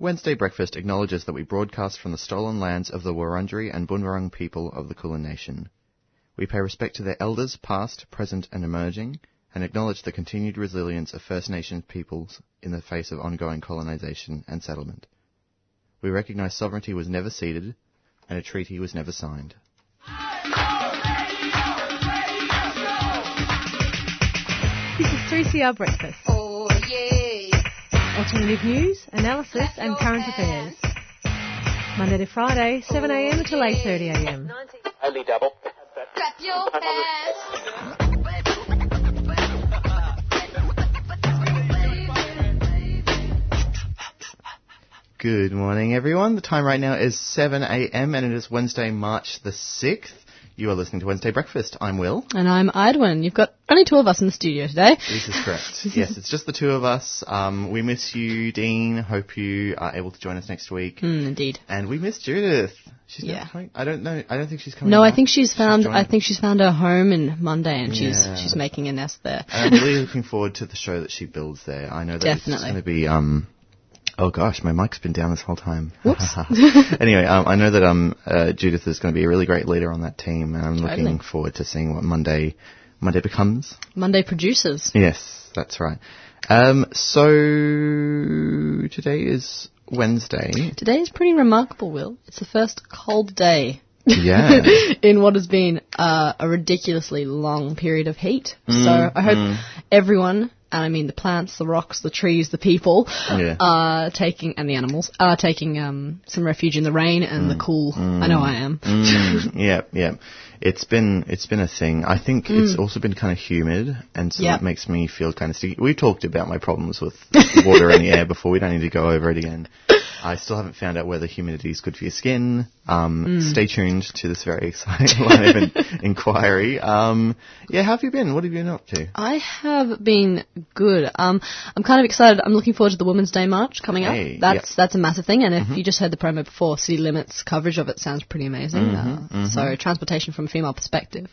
Wednesday Breakfast acknowledges that we broadcast from the stolen lands of the Wurundjeri and Bunurong people of the Kulin Nation. We pay respect to their elders, past, present, and emerging, and acknowledge the continued resilience of First Nations peoples in the face of ongoing colonization and settlement. We recognize sovereignty was never ceded, and a treaty was never signed. This is 3CR Breakfast. Yeah. Alternative news, analysis and current affairs. Monday to Friday, 7am till 8.30am. Only double. Clap your hands. Good morning, everyone. The time right now is 7 a.m. and it is Wednesday, March the 6th. You are listening to Wednesday Breakfast. I'm Will. And I'm Idwin. You've got only two of us in the studio today. This is correct. yes, it's just the two of us. Um, we miss you, Dean. Hope you are able to join us next week. Mm, indeed. And we miss Judith. She's not Yeah. coming. I don't know. I don't think she's coming. No, I think she's found. joined- I think she's found her home in Monday, and she's Yeah. she's making a nest there. I'm really looking forward to the show that she builds there. I know that it's Definitely. going to be. Um, oh gosh, my mic's been down this whole time. Whoops. anyway, um, I know that um, uh, Judith is going to be a really great leader on that team, and I'm Totally. looking forward to seeing what Monday Monday becomes. Monday producers. Yes, that's right. Um, so today is Wednesday. Today is pretty remarkable, Will. It's the first cold day Yeah. in what has been uh, a ridiculously long period of heat. Mm, so I hope everyone, and I mean the plants, the rocks, the trees, the people, Yeah. are taking, and the animals, are taking um, some refuge in the rain and the cool. I know I am. Mm, yeah, yeah. It's been it's been a thing. I think it's also been kind of humid, and so Mm. Yeah. it makes me feel kind of sticky. We talked about my problems with water and the air before. We don't need to go over it again. I still haven't found out whether humidity is good for your skin. Um, Mm. Stay tuned to this very exciting line of in- inquiry. Um, yeah, how have you been? What have you been up to? I have been good. Um, I'm kind of excited. I'm looking forward to the Women's Day March coming up. Hey, that's yep. that's a massive thing. And if you just heard the promo before, City Limits coverage of it sounds pretty amazing. uh, So transportation from a female perspective.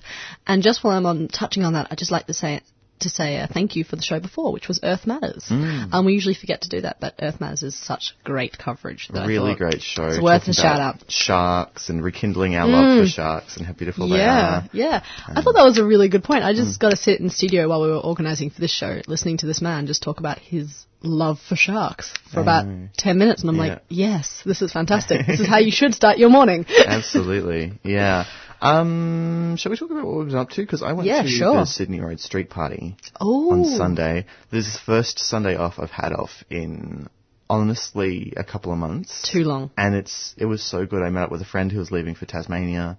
And just while I'm on touching on that, I'd just like to say to say a thank you for the show before, which was Earth Matters. Um, we usually forget to do that, but Earth Matters is such great coverage. That really great show. It's worth a shout out. Mm. Sharks and rekindling our love for sharks and how beautiful they Yeah, are. yeah. I thought that was a really good point. I just got to sit in studio while we were organising for this show, listening to this man just talk about his love for sharks for about 10 minutes. And I'm like, yes, this is fantastic. this is how you should start your morning. Absolutely, yeah. Um, shall we talk about what we've been up to? Because I went Yeah, to sure. the Sydney Road Street Party oh. on Sunday. This is the first Sunday off I've had off in honestly a couple of months. Too long. And it's it was so good. I met up with a friend who was leaving for Tasmania,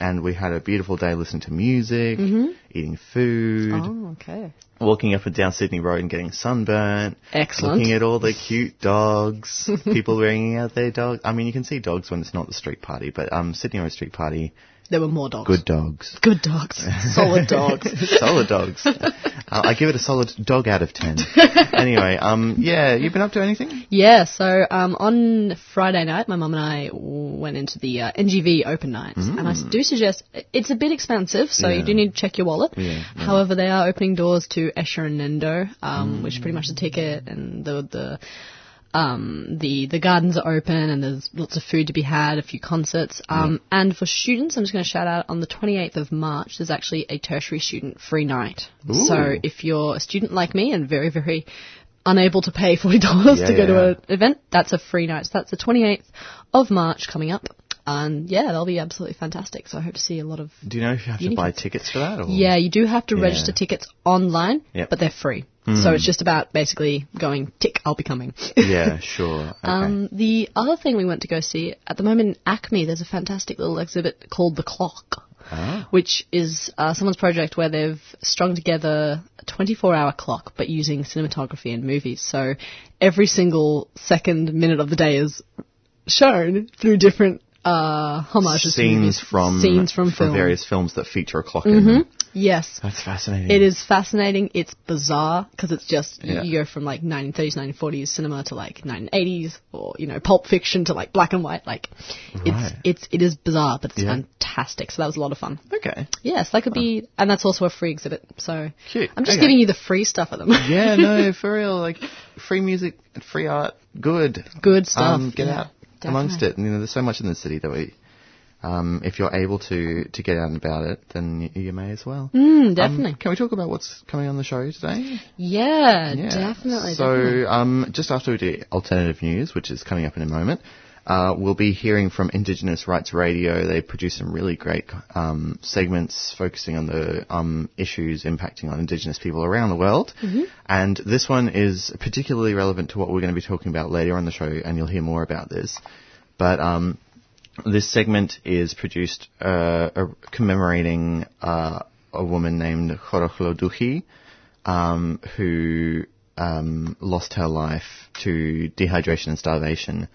and we had a beautiful day listening to music, eating food, Mm-hmm. Oh, okay. walking up and down Sydney Road and getting sunburnt. Excellent. Looking at all the cute dogs, people bringing out their dogs. I mean, you can see dogs when it's not the street party, but um, Sydney Road Street Party, There were more dogs. good dogs. Good dogs. Solid dogs. solid dogs. Uh, I give it a solid dog out of ten. anyway, um, yeah, you've been up to anything? Yeah, so um, on Friday night, my mum and I went into the uh, NGV open nights, and I do suggest it's a bit expensive, so you do need to check your wallet. Yeah, yeah. However, they are opening doors to Escher and Nendo, um, which is pretty much the ticket, and the the um, the the gardens are open, and there's lots of food to be had, a few concerts, um, and for students, I'm just going to shout out on the 28th of March. There's actually a tertiary student free night. So if you're a student like me and very very unable to pay forty dollars Yeah, to go yeah. to an event, that's a free night. So that's the 28th of March coming up, and yeah, they'll be absolutely fantastic. So I hope to see a lot of. Do you know if you have to buy tickets for that? Or? Yeah, you do have to Yeah. register tickets online, Yep. but they're free. So it's just about basically going tick. I'll be coming. Yeah, sure. Okay. Um, the other thing we went to go see at the moment in ACMI, there's a fantastic little exhibit called The Clock, Ah. which is uh, someone's project where they've strung together a 24-hour clock, but using cinematography and movies. So every single second, minute of the day is shown through different uh, homages scenes movies. from scenes from, film. various films that feature a clock in them. Yes. That's fascinating. It is fascinating. It's bizarre because it's just Yeah. you go from like 1930s, 1940s cinema to like 1980s, or you know, pulp fiction to like black and white. Like, it's Right. it's it is bizarre, but it's Yeah. fantastic. So that was a lot of fun. Okay. Yes, that could be, and that's also a free exhibit. So Cute. I'm just Okay. giving you the free stuff at the moment. Yeah, no, for real. Like free music, and free art, good. Good stuff. Um, get yeah, out amongst definitely. it. You know, there's so much in the city that we, um, if you're able to to get out and about it, then you, you may as well. Mm, Um, definitely. can we talk about what's coming on the show today? yeah, Yeah. definitely. So, definitely. um, just after we do alternative news, which is coming up in a moment, uh, we'll be hearing from Indigenous Rights Radio. They produce some really great um, segments focusing on the um, issues impacting on Indigenous people around the world. And this one is particularly relevant to what we're going to be talking about later on the show, and you'll hear more about this. But um, this segment is produced uh, commemorating uh, a woman named Chorochlo Duhi, um, who um, lost her life to dehydration and starvation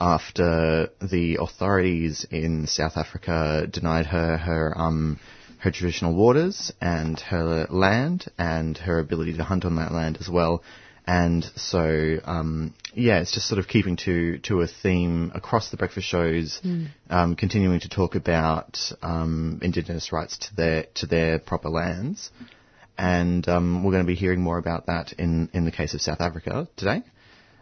after the authorities in South Africa denied her her um, her traditional waters and her land and her ability to hunt on that land as well. And so, um, yeah, it's just sort of keeping to, to a theme across the breakfast shows, um, continuing to talk about um, Indigenous rights to their to their proper lands, and um, we're going to be hearing more about that in in the case of South Africa today.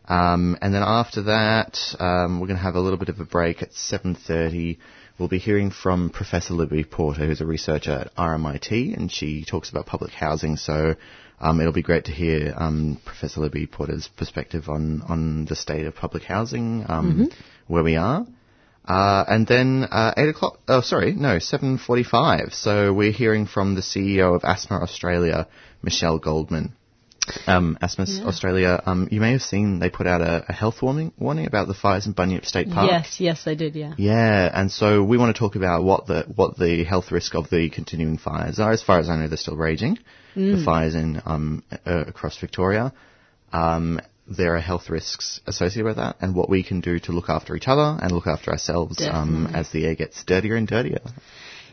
Um, and then after that, um, we're going to have a little bit of a break at 7.30. We'll be hearing from Professor Libby Porter, who's a researcher at RMIT, and she talks about public housing. So um, it'll be great to hear um, Professor Libby Porter's perspective on, on the state of public housing, um, where we are. Uh, and then uh, eight o'clock. Oh, sorry, no, seven forty-five. So we're hearing from the CEO of Asthma Australia, Michele Goldman. Um, Asthma Australia. Um, you may have seen they put out a, a health warning warning about the fires in Bunyip State Park. yes, yes, they did. Yeah. Yeah, and so we want to talk about what the what the health risk of the continuing fires are. As far as I know, they're still raging. The fires in um, uh, across Victoria. Um, there are health risks associated with that, and what we can do to look after each other and look after ourselves um, as the air gets dirtier and dirtier.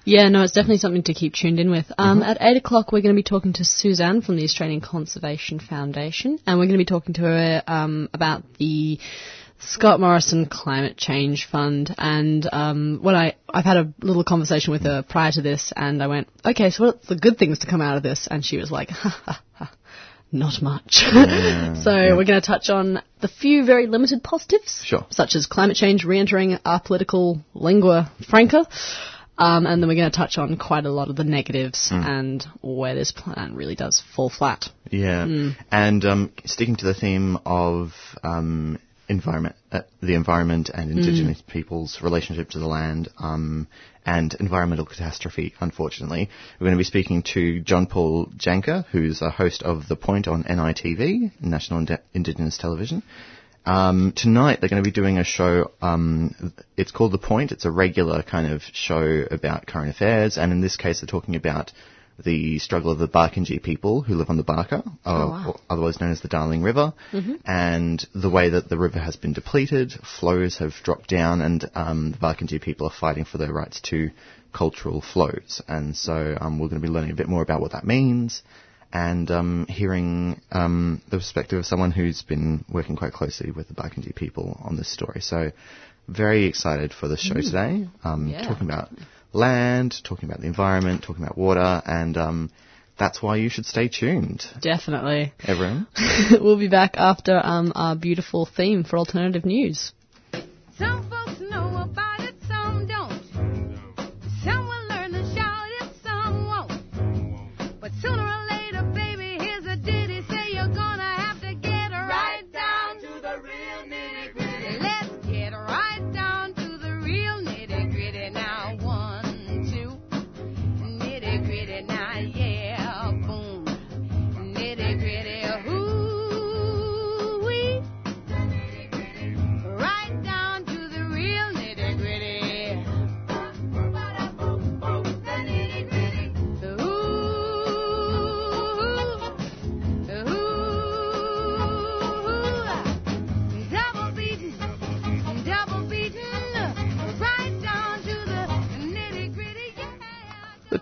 Yeah, no, it's definitely something to keep tuned in with. Um, Mm-hmm. At 8 o'clock, we're going to be talking to Suzanne from the Australian Conservation Foundation, and we're going to be talking to her um, about the Scott Morrison Climate Change Fund. And um, when I, I've had a little conversation with her prior to this, and I went, okay, so what's the good things to come out of this? And she was like, ha ha ha. Not much. so we're going to touch on the few very limited positives, Sure. such as climate change re-entering our political lingua franca, um, and then we're going to touch on quite a lot of the negatives and where this plan really does fall flat. Yeah, and um, sticking to the theme of um, environment, uh, the environment and Indigenous people's relationship to the land, um, and environmental catastrophe. Unfortunately, we're going to be speaking to John Paul Janke, who's a host of The Point on NITV, National Indi- Indigenous Television. Um, tonight they're going to be doing a show. Um, it's called The Point. It's a regular kind of show about current affairs, and in this case, they're talking about the struggle of the Barkindji people who live on the Baaka, uh, or otherwise known as the Darling River, and the way that the river has been depleted. Flows have dropped down, and um, the Barkindji people are fighting for their rights to cultural flows. And so um, we're going to be learning a bit more about what that means and um, hearing um, the perspective of someone who's been working quite closely with the Barkindji people on this story. So, very excited for the show today. Um, Yeah. Talking about land, talking about the environment, talking about water, and um, that's why you should stay tuned, Definitely. everyone. we'll be back after um, our beautiful theme for alternative news. Some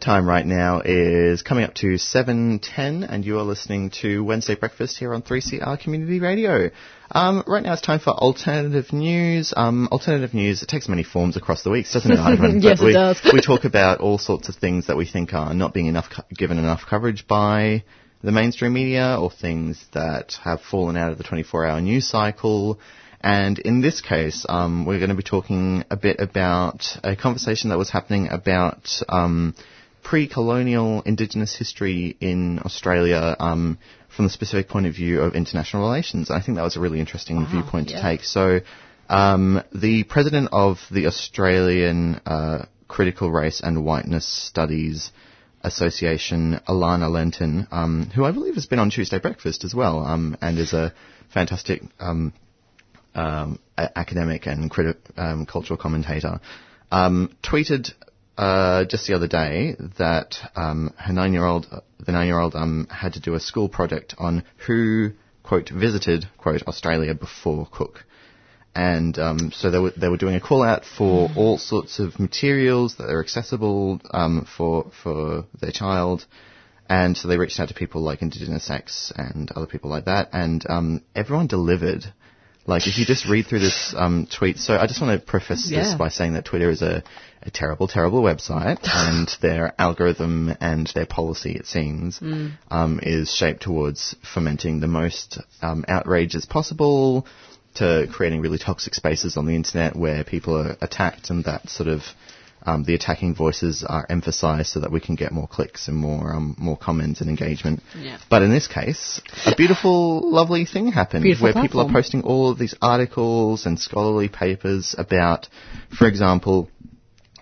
time right now is coming up to 7.10 and you are listening to Wednesday Breakfast here on 3CR Community Radio. Um, right now it's time for alternative news. Um, alternative news, it takes many forms across the weeks, doesn't it, Ivan? Yes, But it we, does. we talk about all sorts of things that we think are not being enough co- given enough coverage by the mainstream media or things that have fallen out of the 24-hour news cycle. And in this case, um, we're going to be talking a bit about a conversation that was happening about um, pre-colonial Indigenous history in Australia um, from the specific point of view of international relations. I think that was a really interesting viewpoint yeah. to take. So, um, the president of the Australian uh, Critical Race and Whiteness Studies Association, Alana Lentin, um, who I believe has been on Tuesday Breakfast as well, um, and is a fantastic um, um, a- academic and criti- um, cultural commentator, um, tweeted uh, just the other day that um, her nine-year-old, the nine-year-old, um, had to do a school project on who quote visited quote Australia before Cook. And um, so they were they were doing a call out for all sorts of materials that are accessible um, for for their child, and so they reached out to people like Indigenous X and other people like that, and um, everyone delivered. Like if you just read through this um, tweet, so I just want to preface this by saying that Twitter is a, a terrible, terrible website, and their algorithm and their policy, it seems, um, is shaped towards fomenting the most um, outrage as possible, to creating really toxic spaces on the internet where people are attacked, and that sort of um, the attacking voices are emphasized so that we can get more clicks and more um, more comments and engagement. Yeah. But in this case, a beautiful, lovely thing happened Beautiful where people are posting all of these articles and scholarly papers about, for example,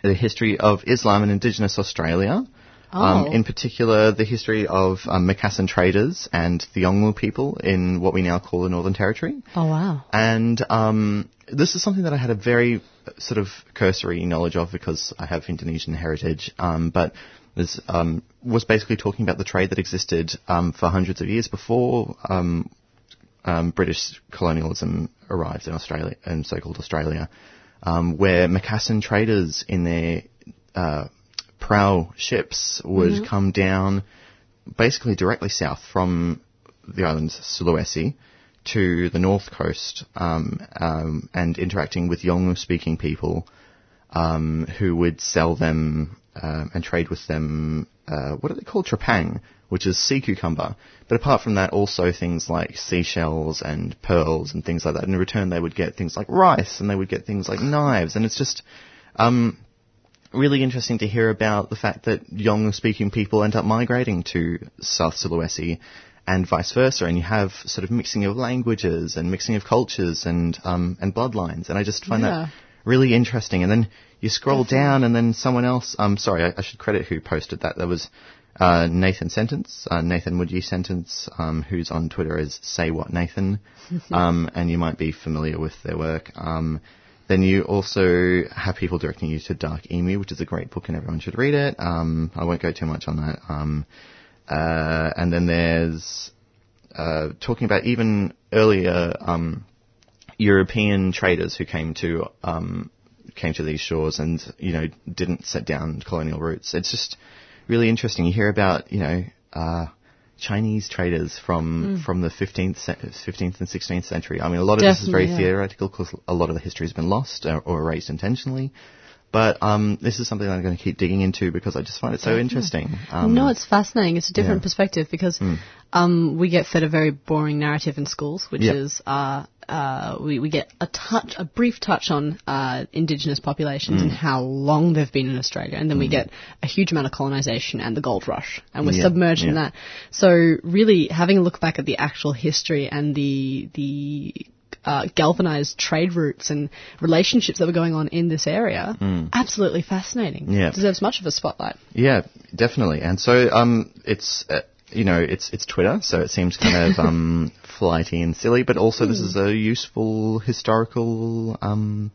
the history of Islam in Indigenous Australia. Um, Oh. in particular, the history of um, Macassan traders and the Yolngu people in what we now call the Northern Territory. Oh wow. And um, this is something that I had a very uh, sort of cursory knowledge of because I have Indonesian heritage. Um, but this um, was basically talking about the trade that existed um, for hundreds of years before um, um, British colonialism arrived in Australia, in so-called Australia, um, where Macassan traders in their uh, prow ships would come down basically directly south from the island's Sulawesi to the north coast um, um, and interacting with Yolngu-speaking people um, who would sell them um, and trade with them. Uh, what are they called? Trepang, which is sea cucumber. But apart from that, also things like seashells and pearls and things like that. In return, they would get things like rice and they would get things like knives. And it's just um, really interesting to hear about the fact that Yolngu-speaking people end up migrating to South Sulawesi and vice versa, and you have sort of mixing of languages and mixing of cultures and um, and bloodlines, and I just find Yeah. that really interesting. And then you scroll down, and then someone else. I'm sorry, I, I should credit who posted that. That was uh, Nathan Sentance, uh, Nathan Woodye Sentance, um, who's on Twitter as Say What Nathan, um, and you might be familiar with their work. Um, then you also have people directing you to Dark Emu, which is a great book and everyone should read it. Um, I won't go too much on that. Um, uh, and then there's uh, talking about even earlier um, European traders who came to um, came to these shores and you know didn't set down colonial roots. It's just really interesting. You hear about you know uh, Chinese traders from from the 15th 15th and 16th century. I mean, a lot of this is very yeah. theoretical because a lot of the history has been lost or, or erased intentionally. But um, this is something I'm going to keep digging into because I just find it so interesting. Um, no, it's fascinating. It's a different yeah. Perspective because um, we get fed a very boring narrative in schools, which Yep. is uh, uh, we, we get a touch, a brief touch on uh, indigenous populations Hmm. and how long they've been in Australia, and then we get a huge amount of colonization and the gold rush, and we're Yeah, submerged in that. So really, having a look back at the actual history and the the uh, galvanized trade routes and relationships that were going on in this area, absolutely fascinating. Yeah. deserves much of a spotlight. Yeah, definitely. And so um, it's uh, you know it's it's Twitter, so it seems kind of um, flighty and silly, but also this is a useful historical um,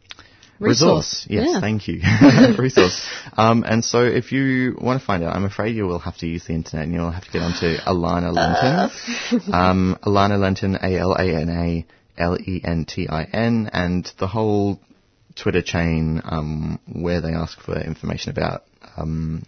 Resource. Yes, Yeah. thank you. resource. Um, and so if you want to find out, I'm afraid you will have to use the internet and you'll have to get onto Alana Lentin. um, Alana Lentin, A-L-A-N-A L-E-N-T-I-N, and the whole Twitter chain um, where they ask for information about um,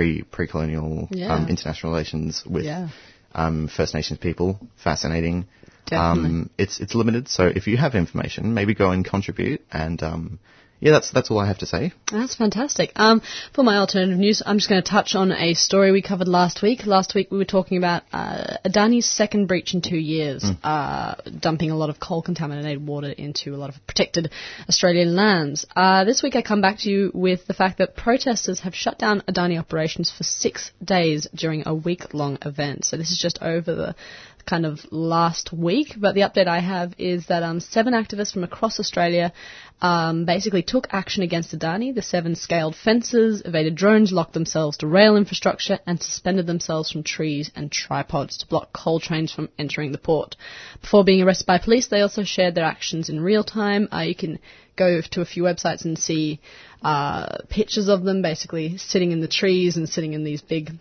pre pre colonial Yeah. um, international relations with Yeah. um, First Nations people. Fascinating. Definitely. Um, it's it's limited, so if you have information, maybe go and contribute. And um, yeah, that's that's all I have to say. That's fantastic. Um, for my alternative news, I'm just going to touch on a story we covered last week. Last week we were talking about uh, Adani's second breach in two years, uh, dumping a lot of coal contaminated water into a lot of protected Australian lands. Uh, this week I come back to you with the fact that protesters have shut down Adani operations for six days during a week-long event. So this is just over the kind of last week, but the update I have is that um, seven activists from across Australia um, basically took action against Adani. The seven scaled fences, evaded drones, locked themselves to rail infrastructure, and suspended themselves from trees and tripods to block coal trains from entering the port. Before being arrested by police, they also shared their actions in real time. Uh, you can go to a few websites and see uh, pictures of them basically sitting in the trees and sitting in these big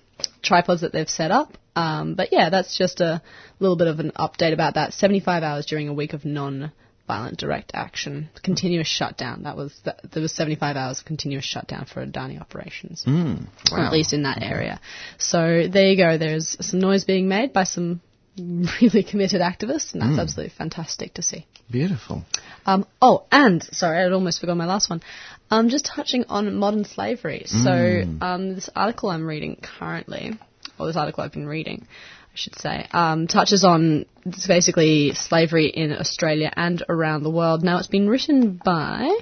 tripods that they've set up. Um, but yeah, that's just a little bit of an update about that. 75 hours during a week of non-violent direct action, continuous shutdown. That was th- there was 75 hours of continuous shutdown for Adani operations, Mm, wow. at least in that area. So there you go. There's some noise being made by some really committed activists, and that's absolutely fantastic to see. Beautiful. Um, oh, and sorry, I'd almost forgot my last one. Um, just touching on modern slavery. So um, this article I'm reading currently, or this article I've been reading, I should say, um, touches on it's basically slavery in Australia and around the world. Now it's been written by,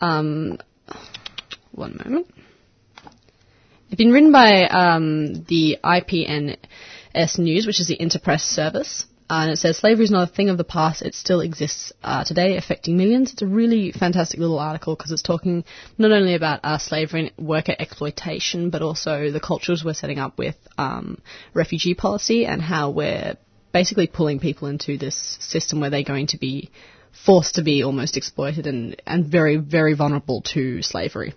um, one moment. It's been written by um, the IPNS News, which is the Interpress service. Uh, and it says slavery is not a thing of the past; it still exists uh, today, affecting millions. It's a really fantastic little article because it's talking not only about uh, slavery and worker exploitation, but also the cultures we're setting up with um, refugee policy and how we're basically pulling people into this system where they're going to be forced to be almost exploited and, and very, very vulnerable to slavery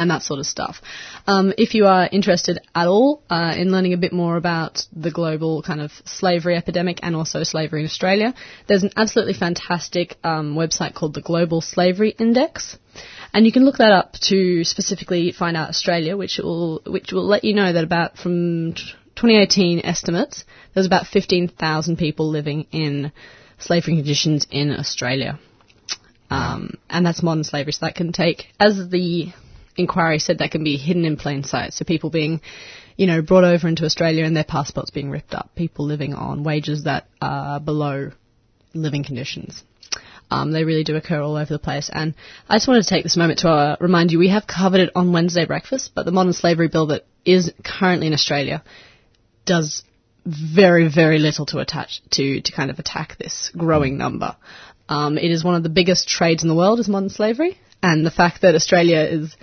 and that sort of stuff. Um, if you are interested at all uh, in learning a bit more about the global kind of slavery epidemic and also slavery in Australia, there's an absolutely fantastic um, website called the Global Slavery Index. And you can look that up to specifically find out Australia, which will which will let you know that about from 2018 estimates, there's about 15,000 people living in slavery conditions in Australia. Um, and that's modern slavery. So that can take, as the inquiry said, that can be hidden in plain sight. So people being, you know, brought over into Australia and their passports being ripped up. People living on wages that are below living conditions. Um, they really do occur all over the place. And I just wanted to take this moment to uh, remind you we have covered it on Wednesday breakfast, but the modern slavery bill that is currently in Australia does very, very little to attach to to kind of attack this growing number. Um, it is one of the biggest trades in the world is modern slavery, and the fact that Australia is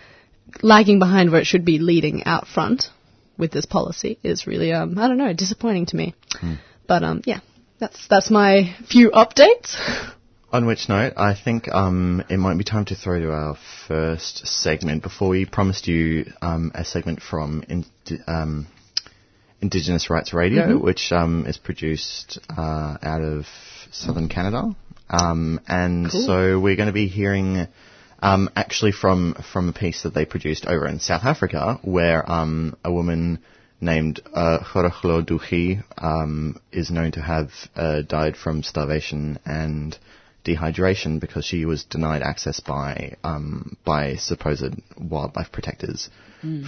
lagging behind where it should be leading out front with this policy is really, um, I don't know, disappointing to me. But um, yeah, that's that's my few updates. On which note, I think um, it might be time to throw to our first segment. Before we promised you um, a segment from in, um, Indigenous Rights Radio, which um, is produced uh, out of southern Canada, um, and Cool. so we're going to be hearing. Um, actually, from from a piece that they produced over in South Africa, where um, a woman named uh, Khorokhlo Duhi um, is known to have uh, died from starvation and dehydration because she was denied access by um, by supposed wildlife protectors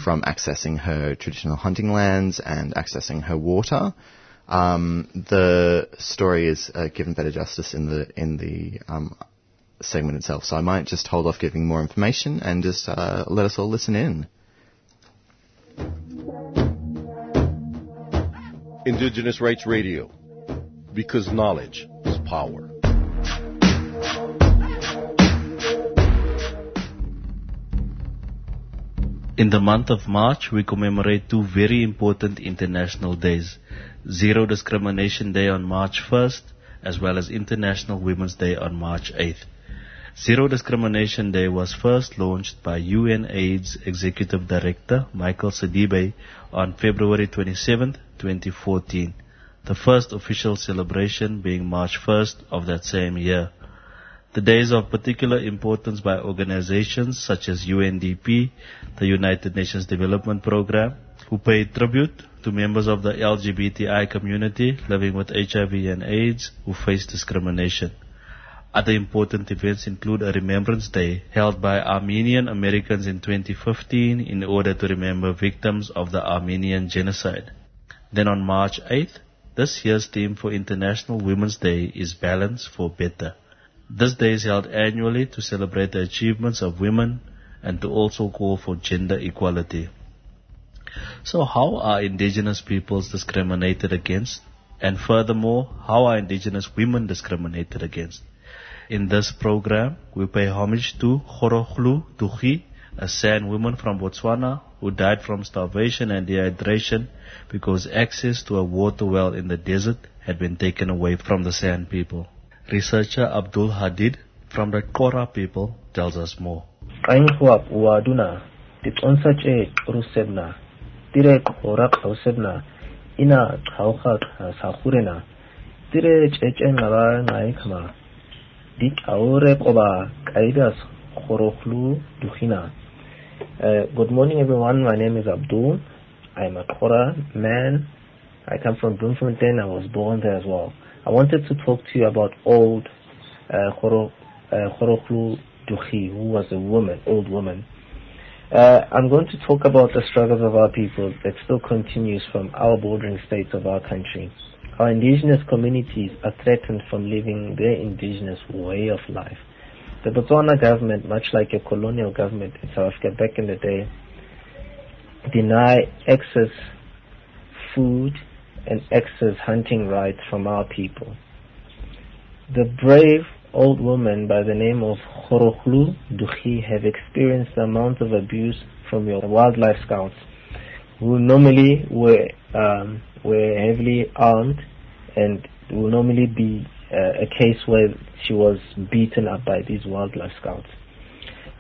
from accessing her traditional hunting lands and accessing her water. Um, the story is uh, given better justice in the in the um, segment itself, so I might just hold off giving more information and just uh, let us all listen in. Indigenous Rights Radio, because knowledge is power. In the month of March, we commemorate two very important international days. Zero Discrimination Day on March 1st, as well as International Women's Day on March 8th. Zero Discrimination Day was first launched by UNAIDS Executive Director Michael Sidibe on February 27, 2014, the first official celebration being March 1st of that same year. The day is of particular importance by organizations such as UNDP, the United Nations Development Programme, who pay tribute to members of the LGBTI community living with HIV and AIDS who face discrimination. Other important events include a Remembrance Day held by Armenian Americans in 2015 in order to remember victims of the Armenian Genocide. Then on March 8th, this year's theme for International Women's Day is Balance for Better. This day is held annually to celebrate the achievements of women and to also call for gender equality. So how are indigenous peoples discriminated against? And furthermore, how are indigenous women discriminated against? In this program, we pay homage to Khorokhlu Duhi, a San woman from Botswana who died from starvation and dehydration because access to a water well in the desert had been taken away from the San people. Researcher Abdul Hadid from the Kora people tells us more. Ina aure koba kaidas khorokhlu dukhina. Uh, good morning everyone, my name is Abdul. I'm a Kora man. I come from Bloemfontein, I was born there as well. I wanted to talk to you about old uh, Khoro, uh, who was a woman, old woman. Uh, I'm going to talk about the struggles of our people that still continues from our bordering states of our country. Our indigenous communities are threatened from living their indigenous way of life. The Botswana government, much like a colonial government in South Africa back in the day, deny access food and access hunting rights from our people. The brave old woman by the name of Khorokhlu Duhi have experienced the amount of abuse from your wildlife scouts who normally were um, were heavily armed and will normally be uh, a case where she was beaten up by these wildlife scouts.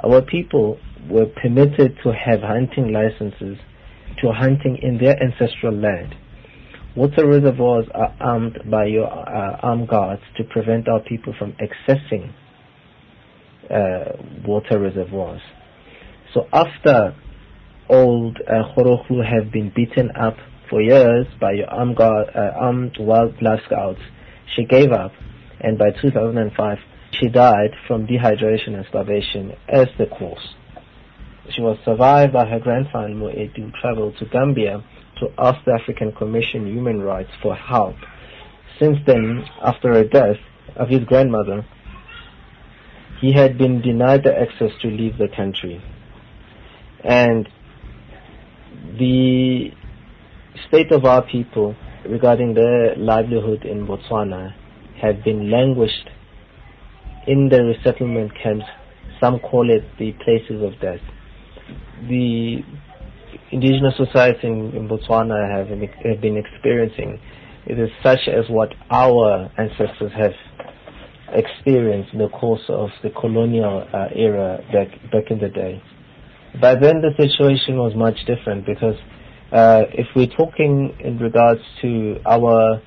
Our people were permitted to have hunting licenses to hunting in their ancestral land. Water reservoirs are armed by your uh, armed guards to prevent our people from accessing uh, water reservoirs. So after old uh, Khorokhlu have been beaten up for years by your armed, guard, uh, armed wildlife scouts, she gave up and by 2005 she died from dehydration and starvation as the cause. She was survived by her grandson Moedu who traveled to Gambia to ask the African Commission Human Rights for help. Since then, after her death of his grandmother, he had been denied the access to leave the country. And the state of our people regarding their livelihood in Botswana have been languished in the resettlement camps. Some call it the places of death. The indigenous society in, in Botswana have, have been experiencing it is such as what our ancestors have experienced in the course of the colonial uh, era back back in the day. By then, the situation was much different because if we're talking in regards to our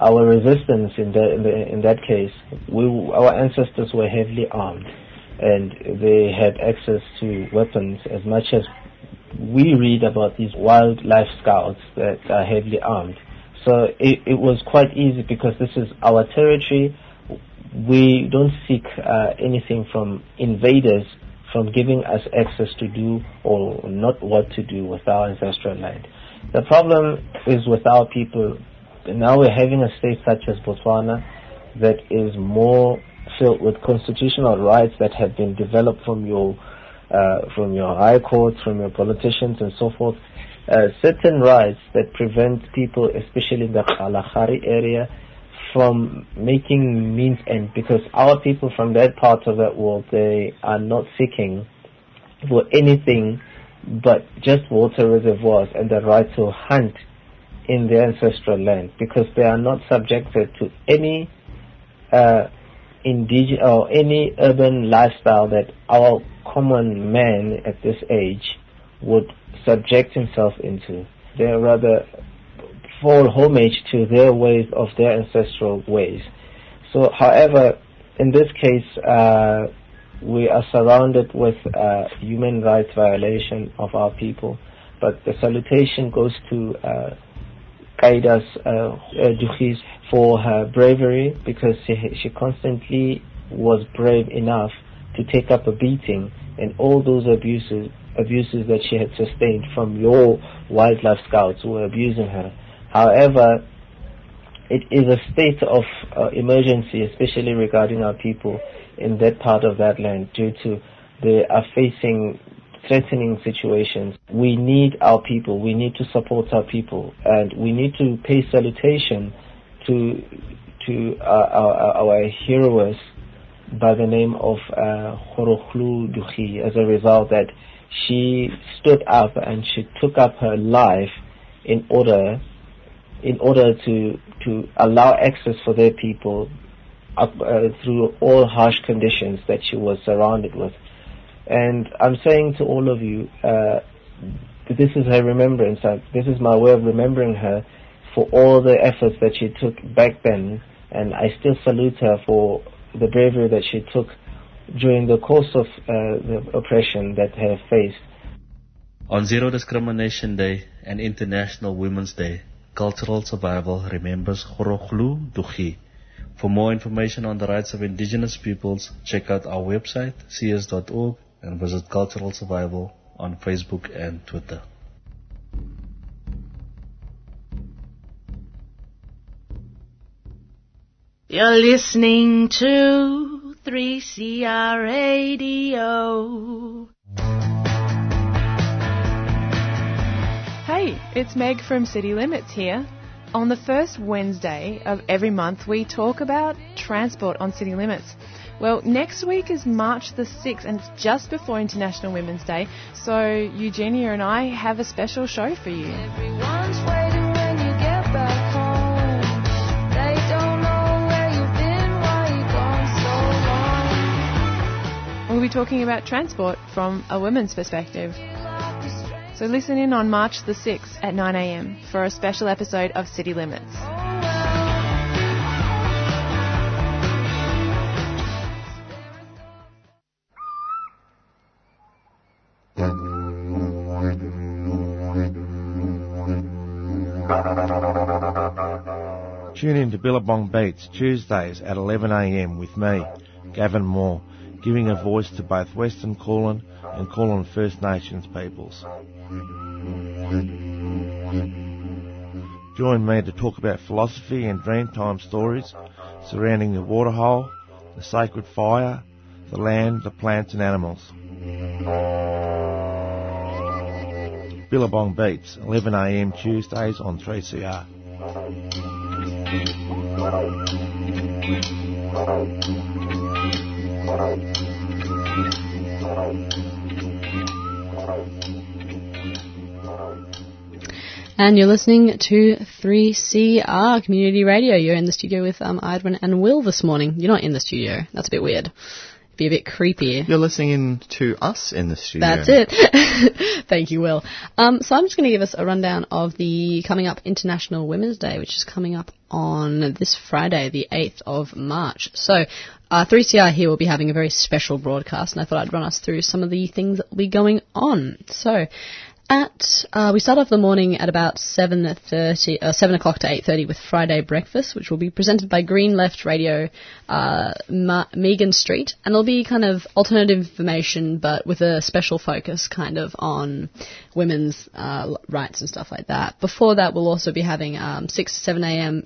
our resistance in, the, in, in that case, we, our ancestors were heavily armed and they had access to weapons as much as we read about these wildlife scouts that are heavily armed. So it, it was quite easy because this is our territory. We don't seek uh, anything from invaders from giving us access to do or not what to do with our ancestral land. The problem is with our people. Now we're having a state such as Botswana that is more filled with constitutional rights that have been developed from your uh, from your high courts, from your politicians, and so forth. Uh, certain rights that prevent people, especially in the Kalahari area, from making means end because our people from that part of that world they are not seeking for anything but just water reservoirs and the right to hunt in their ancestral land because they are not subjected to any uh, indigenous or any urban lifestyle that our common man at this age would subject himself into. They are rather fall homage to their ways of their ancestral ways. So, however, in this case, uh, we are surrounded with uh, human rights violation of our people. But the salutation goes to uh, Kaidas uh, uh, Duchis for her bravery because she, she constantly was brave enough to take up a beating and all those abuses abuses that she had sustained from your wildlife scouts who were abusing her. However, it is a state of uh, emergency, especially regarding our people in that part of that land due to they are facing threatening situations. We need our people. We need to support our people, and we need to pay salutation to to uh, our, our heroes by the name of uh, Khorokhlu Duchi as a result that she stood up and she took up her life in order in order to to allow access for their people up, uh, through all harsh conditions that she was surrounded with. And I'm saying to all of you, uh, this is her remembrance. Uh, this is my way of remembering her for all the efforts that she took back then. And I still salute her for the bravery that she took during the course of uh, the oppression that have faced. On Zero Discrimination Day and International Women's Day, Cultural Survival remembers Khorokhlu Duchi. For more information on the rights of indigenous peoples, check out our website, cs.org, and visit Cultural Survival on Facebook and Twitter. You're listening to 3CR Radio. Hey, it's Meg from City Limits here. On the first Wednesday of every month, we talk about transport on city limits. Well, next week is March the 6th, and it's just before International Women's Day, so Eugenia and I have a special show for you. Everyone's waiting when you get back home. They don't know where you've been, why you gone so long. We'll be talking about transport from a women's perspective. So listen in on March the 6th at 9am for a special episode of City Limits. Tune in to Billabong Beats Tuesdays at 11am with me, Gavin Moore, giving a voice to both Western Kulin and Kulin First Nations peoples. Join me to talk about philosophy and dreamtime stories surrounding the waterhole, the sacred fire, the land, the plants and animals. Billabong Beats, 11am Tuesdays on 3CR. And you're listening to 3CR Community Radio. You're in the studio with um, Idwin and Will this morning. You're not in the studio. That's a bit weird. Be a bit creepy. You're listening in to us in the studio. That's it. Thank you, Will. Um, so I'm just going to give us a rundown of the coming up International Women's Day, which is coming up on this Friday, the 8th of March. So uh, 3CR here will be having a very special broadcast, and I thought I'd run us through some of the things that will be going on. So at uh, we start off the morning at about seven thirty, uh, seven o'clock to eight thirty with Friday breakfast, which will be presented by Green Left Radio, uh, Ma- Megan Street, and it'll be kind of alternative information, but with a special focus, kind of on women's uh, rights and stuff like that. Before that, we'll also be having um, six to seven a.m.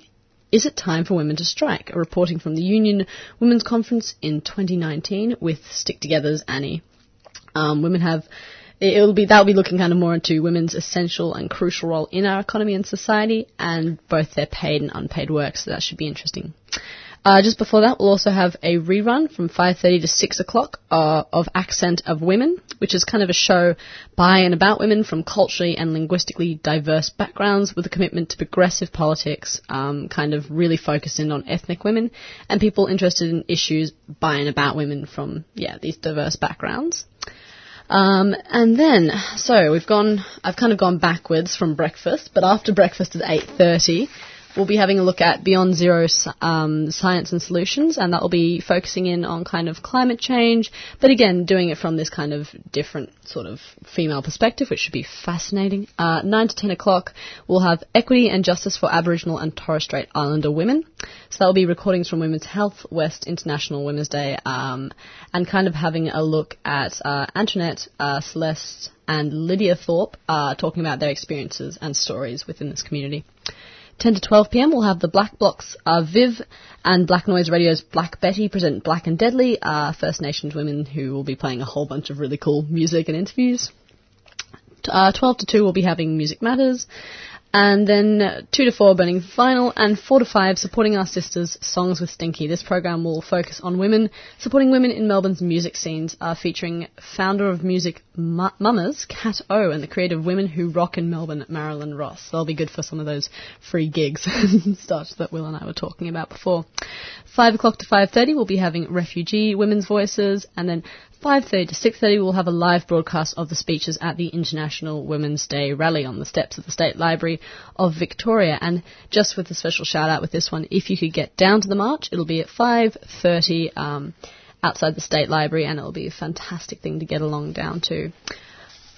Is it time for women to strike? A reporting from the Union Women's Conference in 2019 with Stick Together's Annie. Um, women have it'll be that'll be looking kind of more into women's essential and crucial role in our economy and society, and both their paid and unpaid work. So that should be interesting. Uh, just before that, we'll also have a rerun from 5.30 to 6 o'clock uh, of Accent of Women, which is kind of a show by and about women from culturally and linguistically diverse backgrounds with a commitment to progressive politics, um, kind of really focusing on ethnic women and people interested in issues by and about women from, yeah, these diverse backgrounds. Um, and then, so we've gone, I've kind of gone backwards from breakfast, but after breakfast at 8.30, we'll be having a look at Beyond Zero um, Science and Solutions, and that will be focusing in on kind of climate change, but again, doing it from this kind of different sort of female perspective, which should be fascinating. Uh, 9 to 10 o'clock, we'll have Equity and Justice for Aboriginal and Torres Strait Islander Women. So that will be recordings from Women's Health West International Women's Day, um, and kind of having a look at uh, Antoinette, uh, Celeste, and Lydia Thorpe uh, talking about their experiences and stories within this community. 10 to 12 p.m. we'll have the Black Blocks uh, Viv and Black Noise Radio's Black Betty present Black and Deadly, uh, First Nations women who will be playing a whole bunch of really cool music and interviews. Uh, 12 to 2 we'll be having Music Matters. And then uh, 2 to 4 Burning Vinyl and 4 to 5 Supporting Our Sisters Songs with Stinky. This program will focus on women, supporting women in Melbourne's music scenes, uh, featuring founder of Music Mu- Mamas, Kat O, and the creative women who rock in Melbourne, Marilyn Ross. They'll be good for some of those free gigs and stuff that Will and I were talking about before. 5 o'clock to 5.30 we'll be having refugee women's voices and then 5.30 to 6.30 we'll have a live broadcast of the speeches at the International Women's Day rally on the steps of the State Library of Victoria and just with a special shout out with this one if you could get down to the march it'll be at 5.30 um, outside the State Library and it'll be a fantastic thing to get along down to.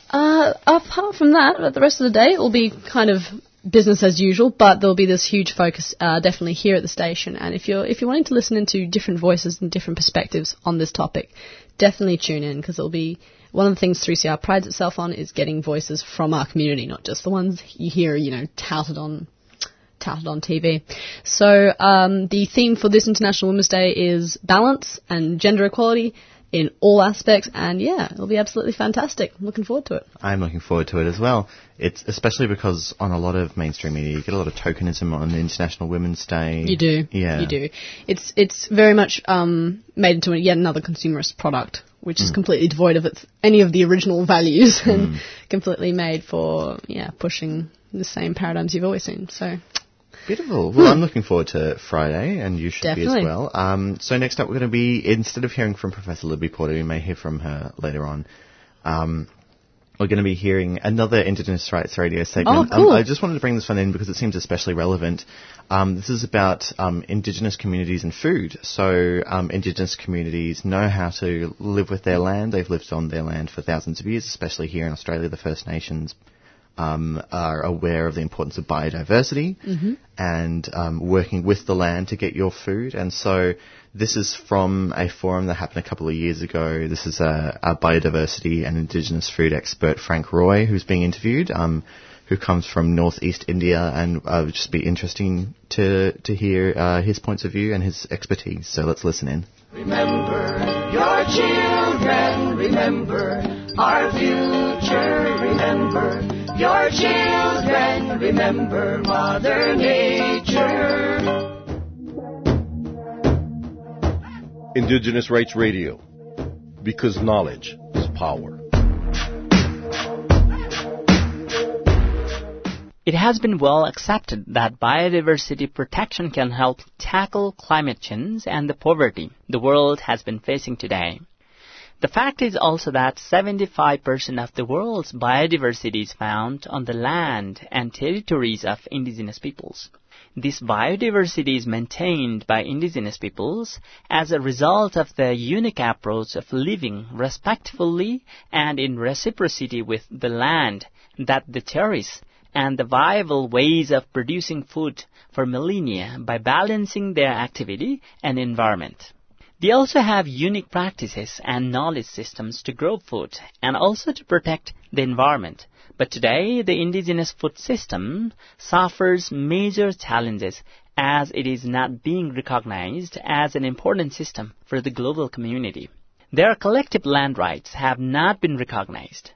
Uh, apart from that, the rest of the day will be kind of business as usual, but there'll be this huge focus uh, definitely here at the station. And if you're if you're wanting to listen into different voices and different perspectives on this topic, definitely tune in because it'll be one of the things 3CR prides itself on is getting voices from our community, not just the ones you hear, you know, touted on touted on TV. So um, the theme for this International Women's Day is balance and gender equality in all aspects, and yeah, it'll be absolutely fantastic. I'm looking forward to it. I'm looking forward to it as well. It's especially because on a lot of mainstream media, you get a lot of tokenism on the International Women's Day. You do. Yeah. You do. It's it's very much um, made into yet another consumerist product, which is completely devoid of its, any of the original values and completely made for yeah pushing the same paradigms you've always seen. So Beautiful. Well, I'm looking forward to Friday, and you should be as well. Um, so next up, we're going to be instead of hearing from Professor Libby Porter, we may hear from her later on. Um, we're going to be hearing another Indigenous Rights Radio segment. Oh, cool. um, I just wanted to bring this one in because it seems especially relevant. Um, this is about um, Indigenous communities and food. So um, Indigenous communities know how to live with their land. They've lived on their land for thousands of years, especially here in Australia. The First Nations um, are aware of the importance of biodiversity and um, working with the land to get your food. And so this is from a forum that happened a couple of years ago. This is a, a biodiversity and indigenous food expert, Frank Roy, who's being interviewed, um, who comes from northeast India, and uh, it would just be interesting to to hear uh, his points of view and his expertise. So let's listen in. Remember your children, remember our future, remember your children, remember Mother Nature. Indigenous Rights Radio. Because knowledge is power. It has been well accepted that biodiversity protection can help tackle climate change and the poverty the world has been facing today. The fact is also that 75% of the world's biodiversity is found on the land and territories of indigenous peoples. This biodiversity is maintained by indigenous peoples as a result of their unique approach of living respectfully and in reciprocity with the land that they cherish and the viable ways of producing food for millennia by balancing their activity and environment. They also have unique practices and knowledge systems to grow food and also to protect the environment. But today, the indigenous food system suffers major challenges as it is not being recognized as an important system for the global community. Their collective land rights have not been recognized.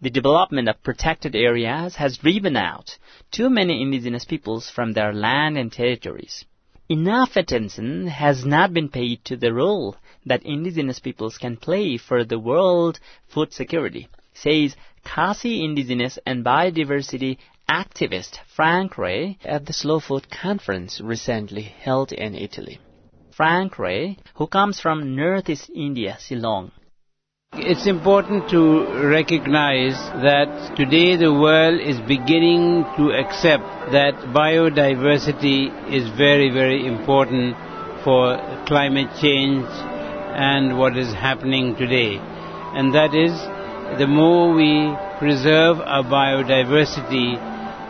The development of protected areas has driven out too many indigenous peoples from their land and territories. Enough attention has not been paid to the role that indigenous peoples can play for the world food security, says Khasi indigenous and biodiversity activist Phrang Roy at the Slow Food Conference recently held in Italy. Phrang Roy, who comes from northeast India, Ceylon, it's important to recognize that today the world is beginning to accept that biodiversity is very, very important for climate change and what is happening today. And that is, the more we preserve our biodiversity,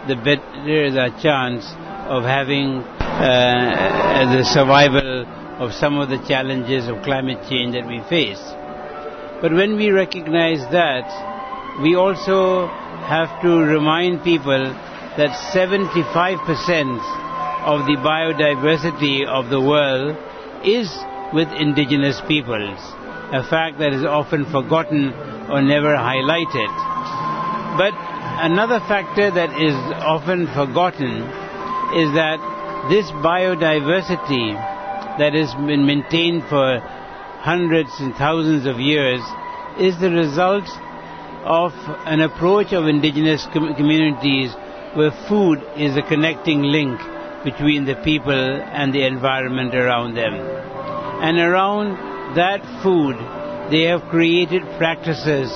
the better is our chance of having uh, the survival of some of the challenges of climate change that we face. But when we recognize that, we also have to remind people that 75% of the biodiversity of the world is with indigenous peoples, a fact that is often forgotten or never highlighted. But another factor that is often forgotten is that this biodiversity that has been maintained for hundreds and thousands of years is the result of an approach of indigenous com- communities where food is a connecting link between the people and the environment around them. And around that food, they have created practices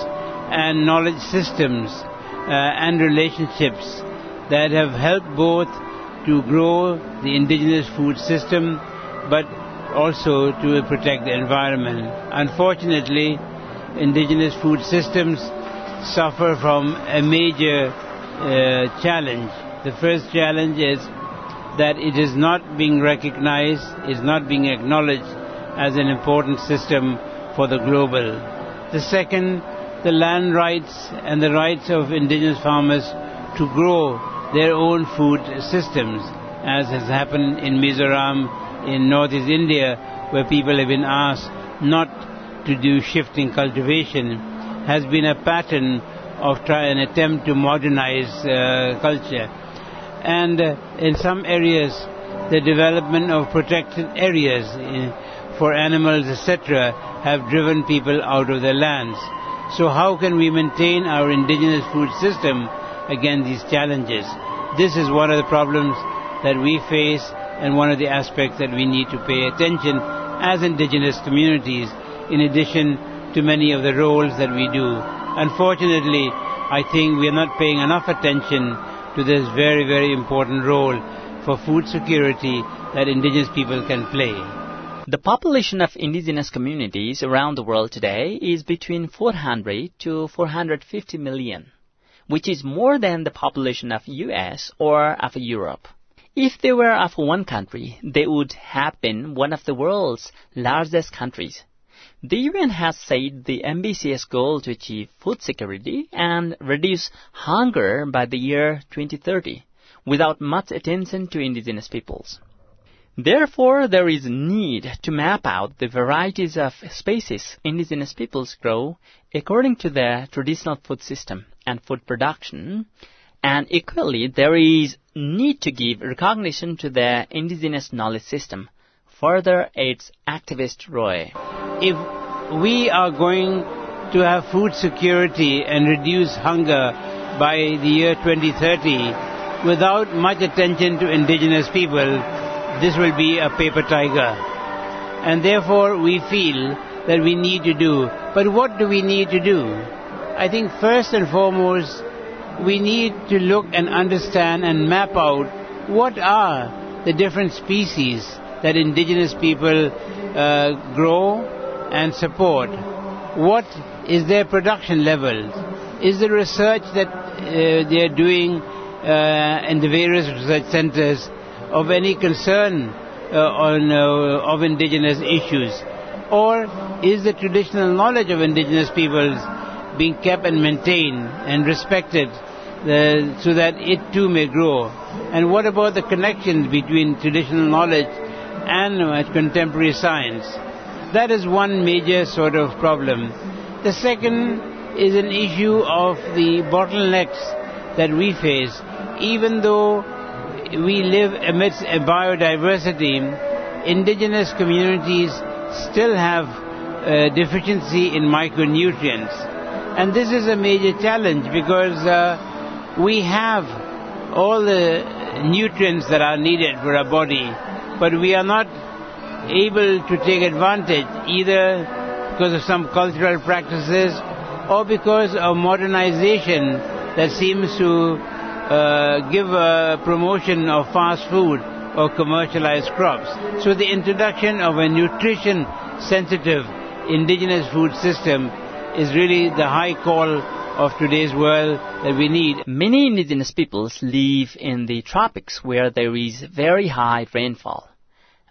and knowledge systems uh, and relationships that have helped both to grow the indigenous food system but also to protect the environment. Unfortunately, indigenous food systems suffer from a major uh, challenge. The first challenge is that it is not being recognized, is not being acknowledged as an important system for the global. The second, the land rights and the rights of indigenous farmers to grow their own food systems, as has happened in Mizoram, in northeast India, where people have been asked not to do shifting cultivation, has been a pattern of try an attempt to modernize uh, culture. And uh, in some areas, the development of protected areas uh, for animals, etc., have driven people out of their lands. So how can we maintain our indigenous food system against these challenges? This is one of the problems that we face and one of the aspects that we need to pay attention as indigenous communities in addition to many of the roles that we do. Unfortunately, I think we are not paying enough attention to this very, very important role for food security that indigenous people can play. The population of indigenous communities around the world today is between 400 to 450 million, which is more than the population of US or of Europe. If they were of one country, they would have been one of the world's largest countries. The UN has set the ambitious goal to achieve food security and reduce hunger by the year 2030 without much attention to indigenous peoples. Therefore, there is need to map out the varieties of species indigenous peoples grow according to their traditional food system and food production, and equally there is need to give recognition to their indigenous knowledge system. Further aids activist Roy. If we are going to have food security and reduce hunger by the year 2030 without much attention to indigenous people, this will be a paper tiger. And therefore we feel that we need to do. But what do we need to do? I think first and foremost, we need to look and understand and map out what are the different species that indigenous people uh, grow and support. What is their production level? Is the research that uh, they are doing uh, in the various research centers of any concern uh, on uh, of indigenous issues, or is the traditional knowledge of indigenous peoples being kept and maintained and respected uh, so that it too may grow? And what about the connections between traditional knowledge and contemporary science? That is one major sort of problem. The second is an issue of the bottlenecks that we face. Even though we live amidst a biodiversity, indigenous communities still have uh, deficiency in micronutrients. And this is a major challenge because uh, we have all the nutrients that are needed for our body, but we are not able to take advantage either because of some cultural practices, or because of modernization that seems to uh, give a promotion of fast food or commercialized crops. So the introduction of a nutrition sensitive indigenous food system is really the high call of today's world that we need. Many indigenous peoples live in the tropics where there is very high rainfall.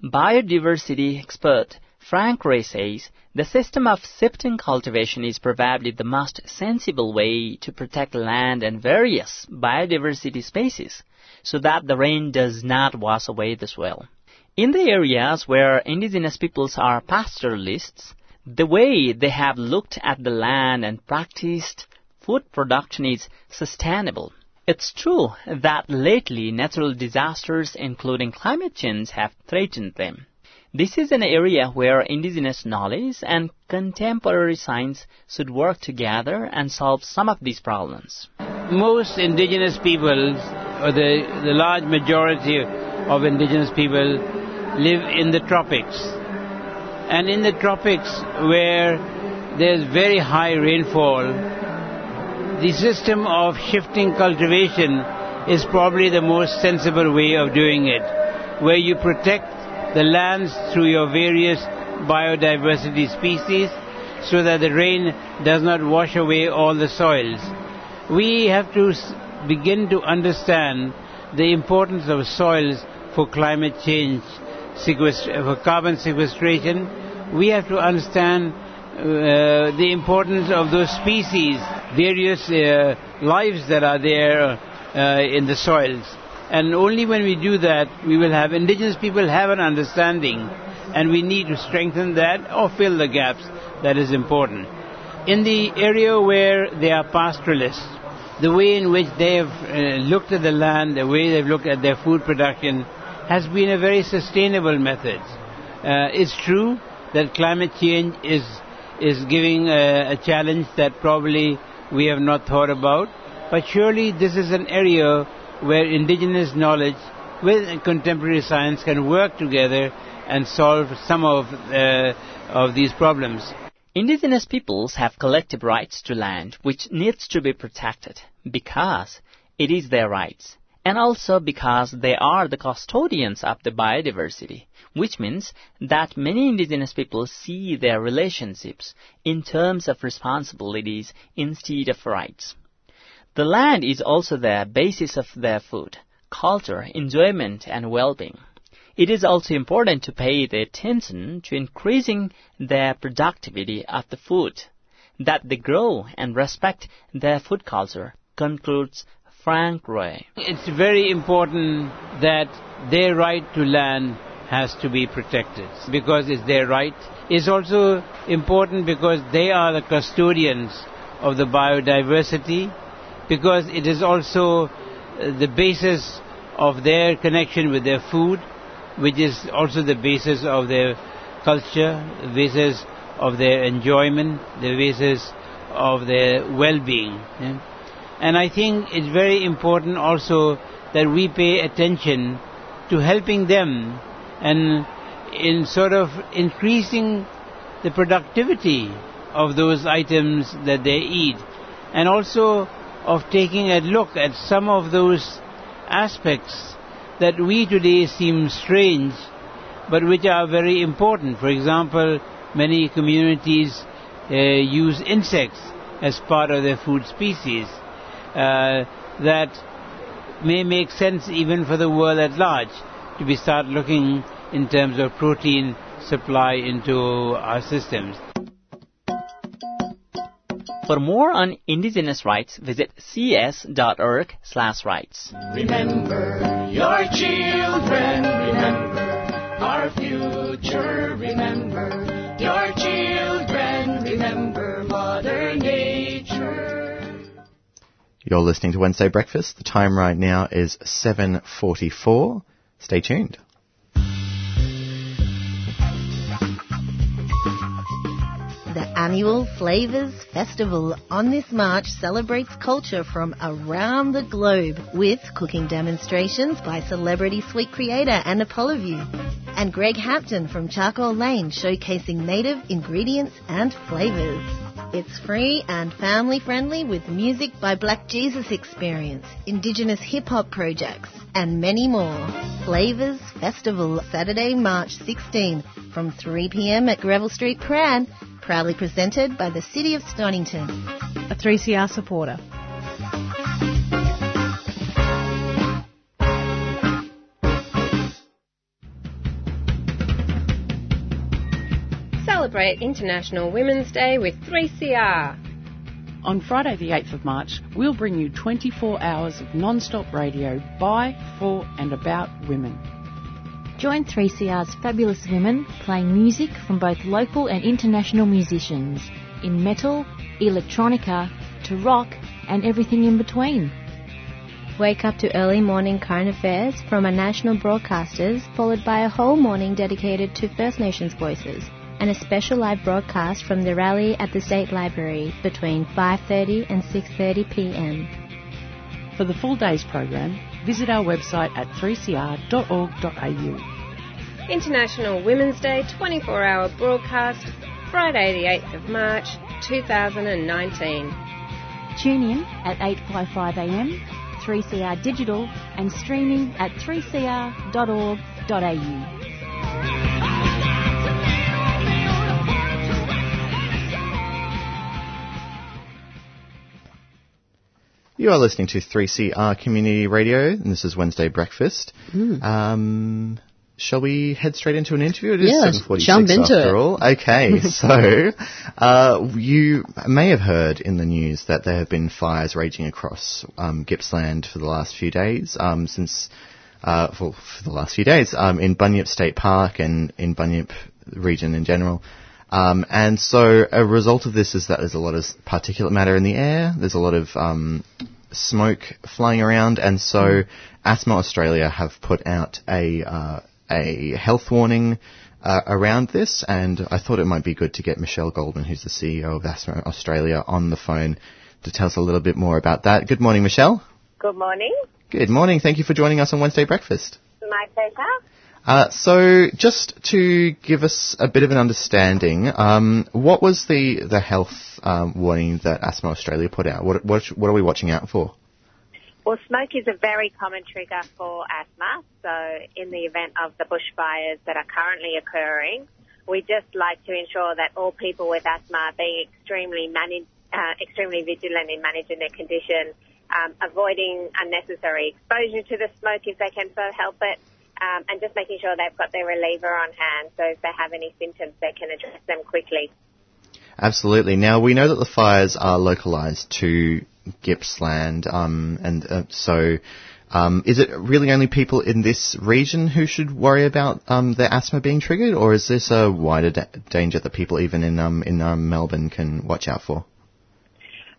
Biodiversity expert Phrang Roy says the system of shifting cultivation is probably the most sensible way to protect land and various biodiversity species so that the rain does not wash away the soil. In the areas where indigenous peoples are pastoralists, the way they have looked at the land and practiced food production is sustainable. It's true that lately natural disasters including climate change have threatened them. This is an area where indigenous knowledge and contemporary science should work together and solve some of these problems. Most indigenous peoples, or the, the large majority of indigenous people, live in the tropics. And in the tropics, where there's very high rainfall, the system of shifting cultivation is probably the most sensible way of doing it, where you protect the lands through your various biodiversity species so that the rain does not wash away all the soils. We have to begin to understand the importance of soils for climate change, for carbon sequestration. We have to understand uh, the importance of those species, various uh, lives that are there uh, in the soils. And only when we do that, we will have indigenous people have an understanding, and we need to strengthen that or fill the gaps that is important. In the area where they are pastoralists, the way in which they have uh, looked at the land, the way they've looked at their food production, has been a very sustainable method. Uh, it's true that climate change is is giving a, a challenge that probably we have not thought about, but surely this is an area where indigenous knowledge with contemporary science can work together and solve some of, uh, of these problems. Indigenous peoples have collective rights to land which needs to be protected because it is their rights and also because they are the custodians of the biodiversity, which means that many indigenous people see their relationships in terms of responsibilities instead of rights. The land is also the basis of their food, culture, enjoyment, and well-being. It is also important to pay attention to increasing the productivity of the food, that they grow and respect their food culture, concludes Phrang Roy. It's very important that their right to land has to be protected because it's their right. It's also important because they are the custodians of the biodiversity because it is also uh, the basis of their connection with their food, which is also the basis of their culture, the basis of their enjoyment, the basis of their well-being. And I think it's very important also that we pay attention to helping them and in sort of increasing the productivity of those items that they eat and also of taking a look at some of those aspects that we today seem strange, but which are very important. For example, many communities uh, use insects as part of their food species. Uh, that may make sense even for the world at large to be start looking in terms of protein supply into our systems. For more on indigenous rights, visit cs.org slash rights. Remember your children, remember our future, remember your children, remember Mother Nature. You're listening to Wednesday Breakfast. The time right now is 7.44. Stay tuned. The annual Flavours Festival on this March celebrates culture from around the globe with cooking demonstrations by celebrity sweet creator Anna Polyviou and Greg Hampton from Charcoal Lane showcasing native ingredients and flavours. It's free and family friendly with music by Black Jesus Experience, Indigenous hip hop projects, and many more. Flavours Festival, Saturday, March 16, from 3 pm at Greville Street, Prahran, proudly presented by the City of Stonington. A 3CR supporter. Celebrate International Women's Day with 3CR. On Friday, the 8th of March, we'll bring you 24 hours of non stop radio by, for, and about women. Join 3CR's fabulous women playing music from both local and international musicians in metal, electronica, to rock, and everything in between. Wake up to early morning current affairs from our national broadcasters, followed by a whole morning dedicated to First Nations voices, and a special live broadcast from the rally at the State Library between 5:30 and 6:30 p.m. For the full day's program, visit our website at 3cr.org.au. International Women's Day 24 hour broadcast, Friday, the 8th of March 2019. Tune in at 8.55am, 3CR Digital, and streaming at 3cr.org.au. You are listening to 3CR Community Radio, and this is Wednesday Breakfast. Mm. Um, shall we head straight into an interview? It is Yeah, 7.46 jump into after it. all. Okay, so uh, you may have heard in the news that there have been fires raging across um, Gippsland for the last few days, um, since uh, for, for the last few days um, in Bunyip State Park and in Bunyip region in general. Um, and so a result of this is that there's a lot of particulate matter in the air. There's a lot of um, smoke flying around, and so Asthma Australia have put out a uh, a health warning uh, around this. And I thought it might be good to get Michele Goldman, who's the CEO of Asthma Australia, on the phone to tell us a little bit more about that. Good morning, Michele. Good morning. Good morning. Thank you for joining us on Wednesday Breakfast. My pleasure. Uh, so, just to give us a bit of an understanding, um, what was the the health um, warning that Asthma Australia put out? What, what what are we watching out for? Well, smoke is a very common trigger for asthma. So, in the event of the bushfires that are currently occurring, we just like to ensure that all people with asthma are being extremely manage, uh, extremely vigilant in managing their condition, um, avoiding unnecessary exposure to the smoke if they can so help it, um, and just making sure they've got their reliever on hand. So, if they have any symptoms, they can address them quickly. Absolutely. Now we know that the fires are localised to Gippsland, um, and uh, so um, is it really only people in this region who should worry about um, their asthma being triggered, or is this a wider da- danger that people even in um, in um, Melbourne can watch out for?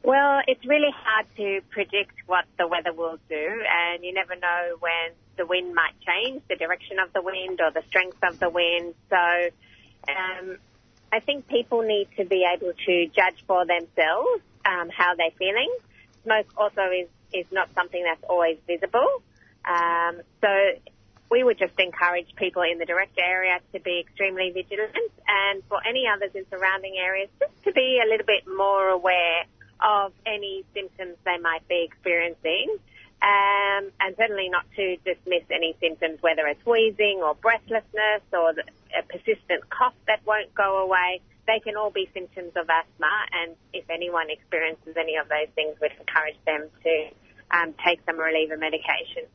Well, it's really hard to predict what the weather will do, and you never know when the wind might change, the direction of the wind or the strength of the wind. So, um, I think people need to be able to judge for themselves um, how they're feeling. Smoke also is is not something that's always visible, um, so we would just encourage people in the direct area to be extremely vigilant, and for any others in surrounding areas, just to be a little bit more aware of any symptoms they might be experiencing. Um, and certainly not to dismiss any symptoms, whether it's wheezing or breathlessness or a persistent cough that won't go away. They can all be symptoms of asthma, and if anyone experiences any of those things, we'd encourage them to um, take some reliever medication.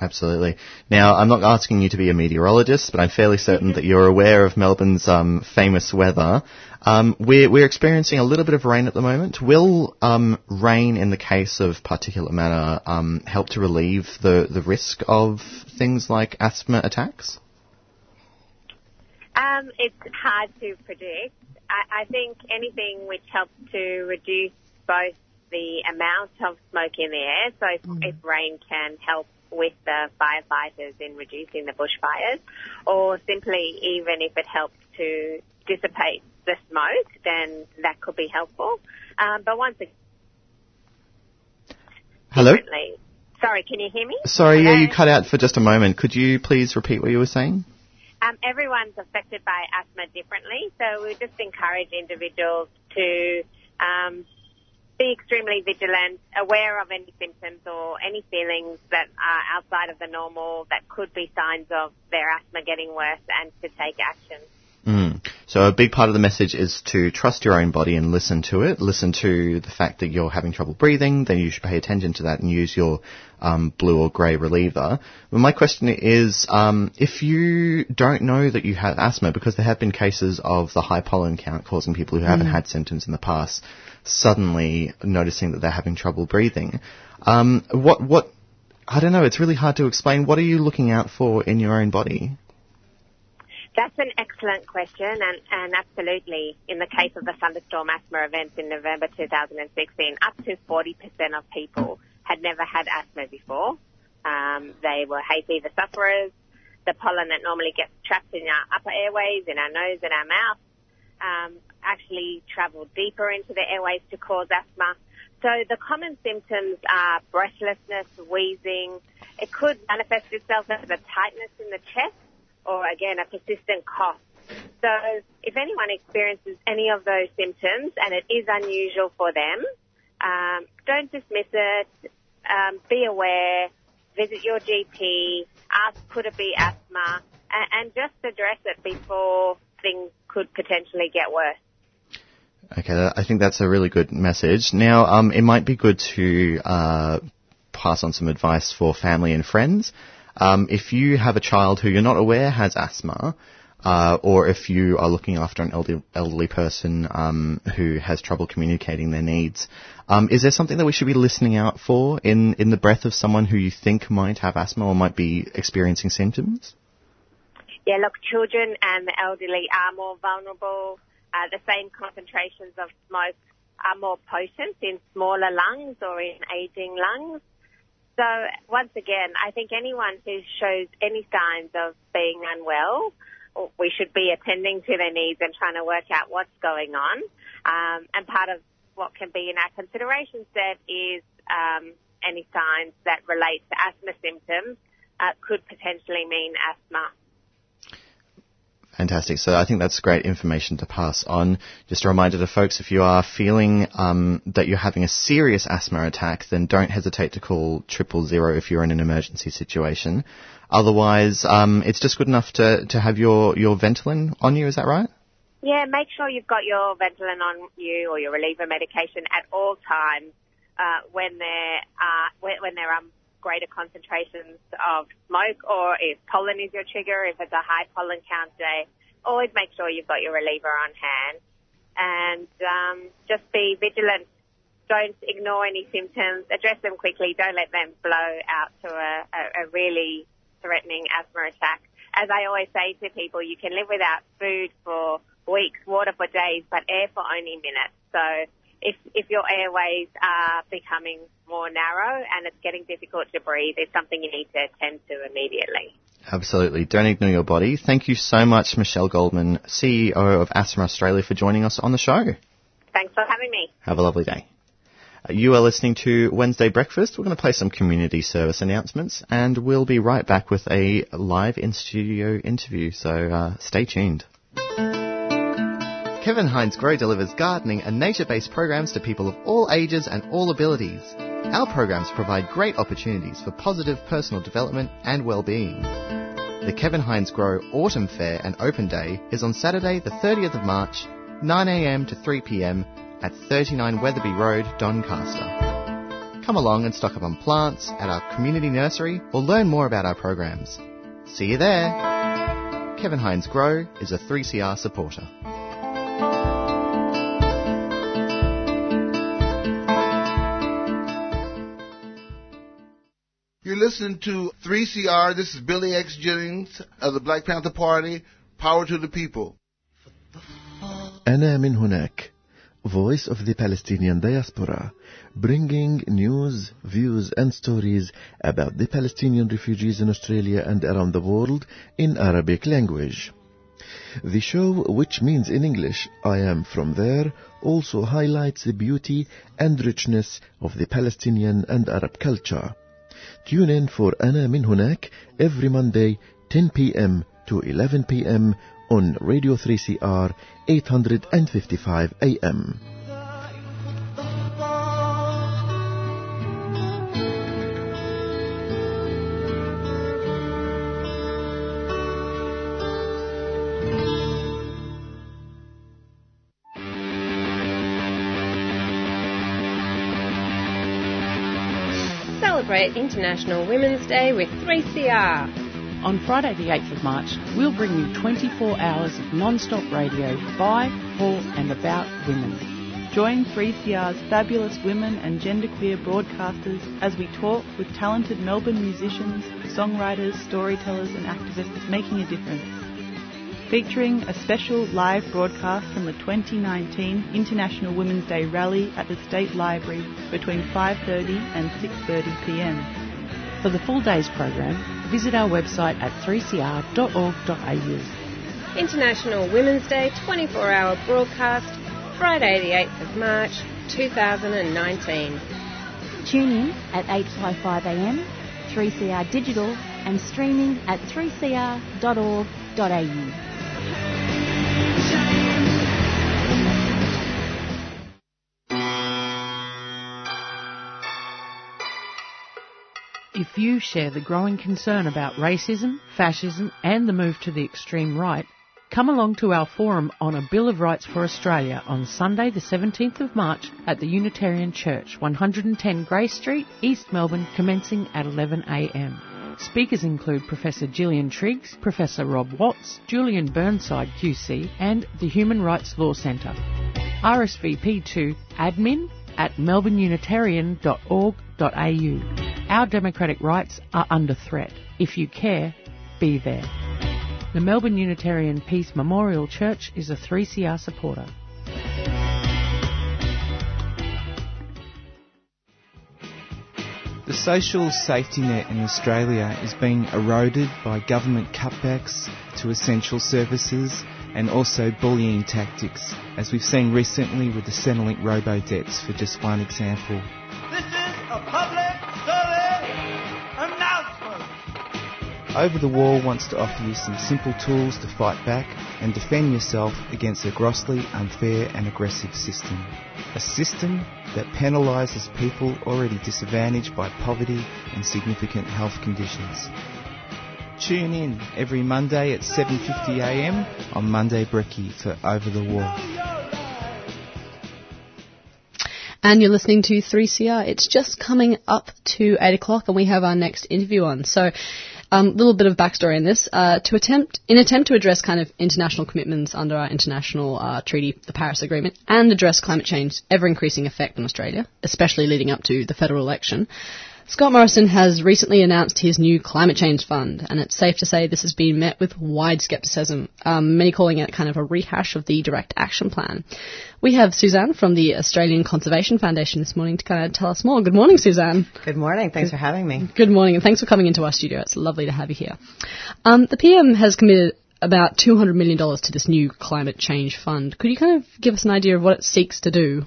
Absolutely. Now, I'm not asking you to be a meteorologist, but I'm fairly certain that you're aware of Melbourne's um, famous weather. Um, we're, we're experiencing a little bit of rain at the moment. Will um, rain, in the case of particulate matter, um, help to relieve the, the risk of things like asthma attacks? Um, it's hard to predict. I, I think anything which helps to reduce both the amount of smoke in the air, so if, if rain can help with the firefighters in reducing the bushfires, or simply even if it helps to dissipate the smoke, then that could be helpful. Um, but once again, Hello? differently. Sorry, can you hear me? Sorry, yeah, you cut out for just a moment. Could you please repeat what you were saying? Um, everyone's affected by asthma differently, so we just encourage individuals to um, be extremely vigilant, aware of any symptoms or any feelings that are outside of the normal that could be signs of their asthma getting worse and to take action. Mm. So a big part of the message is to trust your own body and listen to it. Listen to the fact that you're having trouble breathing, then you should pay attention to that and use your um, blue or grey reliever. But my question is, um, if you don't know that you have asthma, because there have been cases of the high pollen count causing people who haven't Mm. had symptoms in the past suddenly noticing that they're having trouble breathing, um, what what I don't know. It's really hard to explain. What are you looking out for in your own body? That's an excellent question, and, and absolutely, in the case of the thunderstorm asthma events in November 2016, up to 40% of people had never had asthma before. Um, they were hay fever sufferers. The pollen that normally gets trapped in our upper airways, in our nose and our mouth, um, actually traveled deeper into the airways to cause asthma. So the common symptoms are breathlessness, wheezing. It could manifest itself as a tightness in the chest or again a persistent cough. So if anyone experiences any of those symptoms and it is unusual for them, um, don't dismiss it. Um, be aware. Visit your GP. Ask could it be asthma, and, and just address it before things could potentially get worse. Okay, I think that's a really good message. Now, um, it might be good to uh, pass on some advice for family and friends. Um, if you have a child who you're not aware has asthma, uh, or if you are looking after an elderly, elderly person um, who has trouble communicating their needs, um, is there something that we should be listening out for in, in the breath of someone who you think might have asthma or might be experiencing symptoms? Yeah, look, children and the elderly are more vulnerable. Uh, the same concentrations of smoke are more potent in smaller lungs or in aging lungs. So once again, I think anyone who shows any signs of being unwell, we should be attending to their needs and trying to work out what's going on. Um, and part of what can be in our consideration set is um, any signs that relate to asthma symptoms uh, could potentially mean asthma. Fantastic. So I think that's great information to pass on. Just a reminder to folks, if you are feeling um, that you're having a serious asthma attack, then don't hesitate to call triple zero if you're in an emergency situation. Otherwise, um, it's just good enough to, to have your, your Ventolin on you. Is that right? Yeah, make sure you've got your Ventolin on you or your reliever medication at all times uh, when there are when, when there are greater concentrations of smoke or if pollen is your trigger, if it's a high pollen count day, always make sure you've got your reliever on hand and um, just be vigilant. Don't ignore any symptoms. Address them quickly. Don't let them blow out to a, a, a really threatening asthma attack. As I always say to people, you can live without food for weeks, water for days, but air for only minutes. So if if your airways are becoming more narrow and it's getting difficult to breathe, it's something you need to attend to immediately. Absolutely. Don't ignore your body. Thank you so much, Michele Goldman, CEO of Asthma Australia, for joining us on the show. Thanks for having me. Have a lovely day. Uh, You are listening to Wednesday Breakfast. We're going to play some community service announcements and we'll be right back with a live in studio interview, so uh, stay tuned. Kevin Heinze Grow delivers gardening and nature-based programs to people of all ages and all abilities. Our programs provide great opportunities for positive personal development and well-being. The Kevin Heinze Grow Autumn Fair and Open Day is on Saturday the 30th of March, 9am to 3pm at 39 Wetherby Road, Doncaster. Come along and stock up on plants at our community nursery or learn more about our programs. See you there! Kevin Heinze Grow is a 3CR supporter. You're listening to 3CR. This is Billy X. Jennings of the Black Panther Party. Power to the people. أنا من هناك Voice of the Palestinian Diaspora bringing news, views and stories about the Palestinian refugees in Australia and around the world in Arabic language. The show, which means in English, I am from there, also highlights the beauty and richness of the Palestinian and Arab culture. Tune in for Anna Min Hunak every Monday, 10 p.m. to 11 p.m. on Radio 3CR 855 a.m. Celebrate International Women's Day with 3CR. On Friday, the 8th of March, we'll bring you 24 hours of non-stop radio by, for and about women. Join 3CR's fabulous women and genderqueer broadcasters as we talk with talented Melbourne musicians, songwriters, storytellers, and activists making a difference. Featuring a special live broadcast from the 2019 International Women's Day rally at the State Library between 5:30 and 6:30 p.m. For the full day's program, visit our website at 3cr.org.au. International Women's Day 24 hour broadcast, Friday, the 8th of March 2019. Tune in at 8.55am, 3CR Digital, and streaming at 3cr.org.au. If you share the growing concern about racism, fascism, and the move to the extreme right, come along to our forum on a Bill of Rights for Australia on Sunday, the 17th of March at the Unitarian Church, 110 Grey Street, East Melbourne, commencing at 11am. Speakers include Professor Gillian Triggs, Professor Rob Watts, Julian Burnside QC, and the Human Rights Law Centre. RSVP to admin at melbourneunitarian.org.au. Our democratic rights are under threat. If you care, be there. The Melbourne Unitarian Peace Memorial Church is a 3CR supporter. The social safety net in Australia is being eroded by government cutbacks to essential services and also bullying tactics, as we've seen recently with the Centrelink robo-debts for just one example. This is a public service announcement. Over the Wall wants to offer you some simple tools to fight back and defend yourself against a grossly unfair and aggressive system. A system that penalises people already disadvantaged by poverty and significant health conditions. Tune in every Monday at 7.50am on Monday Brekkie for Over the Wall. And you're listening to 3CR. It's just coming up to 8 o'clock and we have our next interview on. So, a um, little bit of backstory in this. Uh, to attempt, in attempt to address kind of international commitments under our international uh, treaty, the Paris Agreement, and address climate change's ever-increasing effect on Australia, especially leading up to the federal election, Scott Morrison has recently announced his new climate change fund, and it's safe to say this has been met with wide scepticism, um, many calling it kind of a rehash of the direct action plan. We have Suzanne from the Australian Conservation Foundation this morning to kind of tell us more. Good morning, Suzanne. Good morning. Thanks for having me. Good morning, and thanks for coming into our studio. It's lovely to have you here. Um, the PM has committed about $200 million to this new climate change fund. Could you kind of give us an idea of what it seeks to do?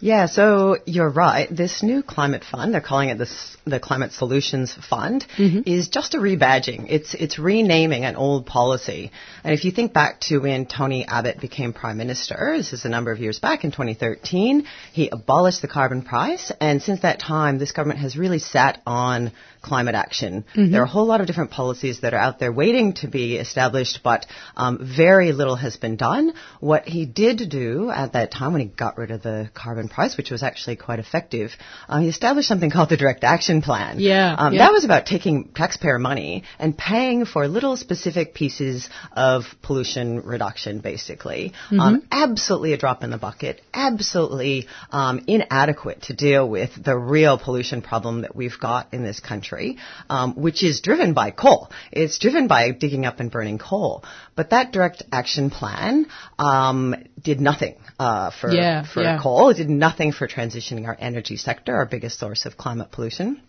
Yeah, so you're right. This new climate fund, they're calling it this, the Climate Solutions Fund, Mm-hmm. is just a rebadging. It's, it's renaming an old policy. And if you think back to when Tony Abbott became Prime Minister, this is a number of years back in 2013, he abolished the carbon price. And since that time, this government has really sat on climate action. Mhm. There are a whole lot of different policies that are out there waiting to be established, but um, very little has been done. What he did do at that time when he got rid of the carbon price, which was actually quite effective, uh, he established something called the Direct Action Plan. Yeah, Um, yeah. That was about taking taxpayer money and paying for little specific pieces of pollution reduction, basically. Um, Mhm. absolutely a drop in the bucket, absolutely um, inadequate to deal with the real pollution problem that we've got in this country, um, which is driven by coal. It's driven by digging up and burning coal. But that direct action plan um, did nothing uh, for, Yeah, for yeah. coal. It did nothing for transitioning our energy sector, our biggest source of climate pollution.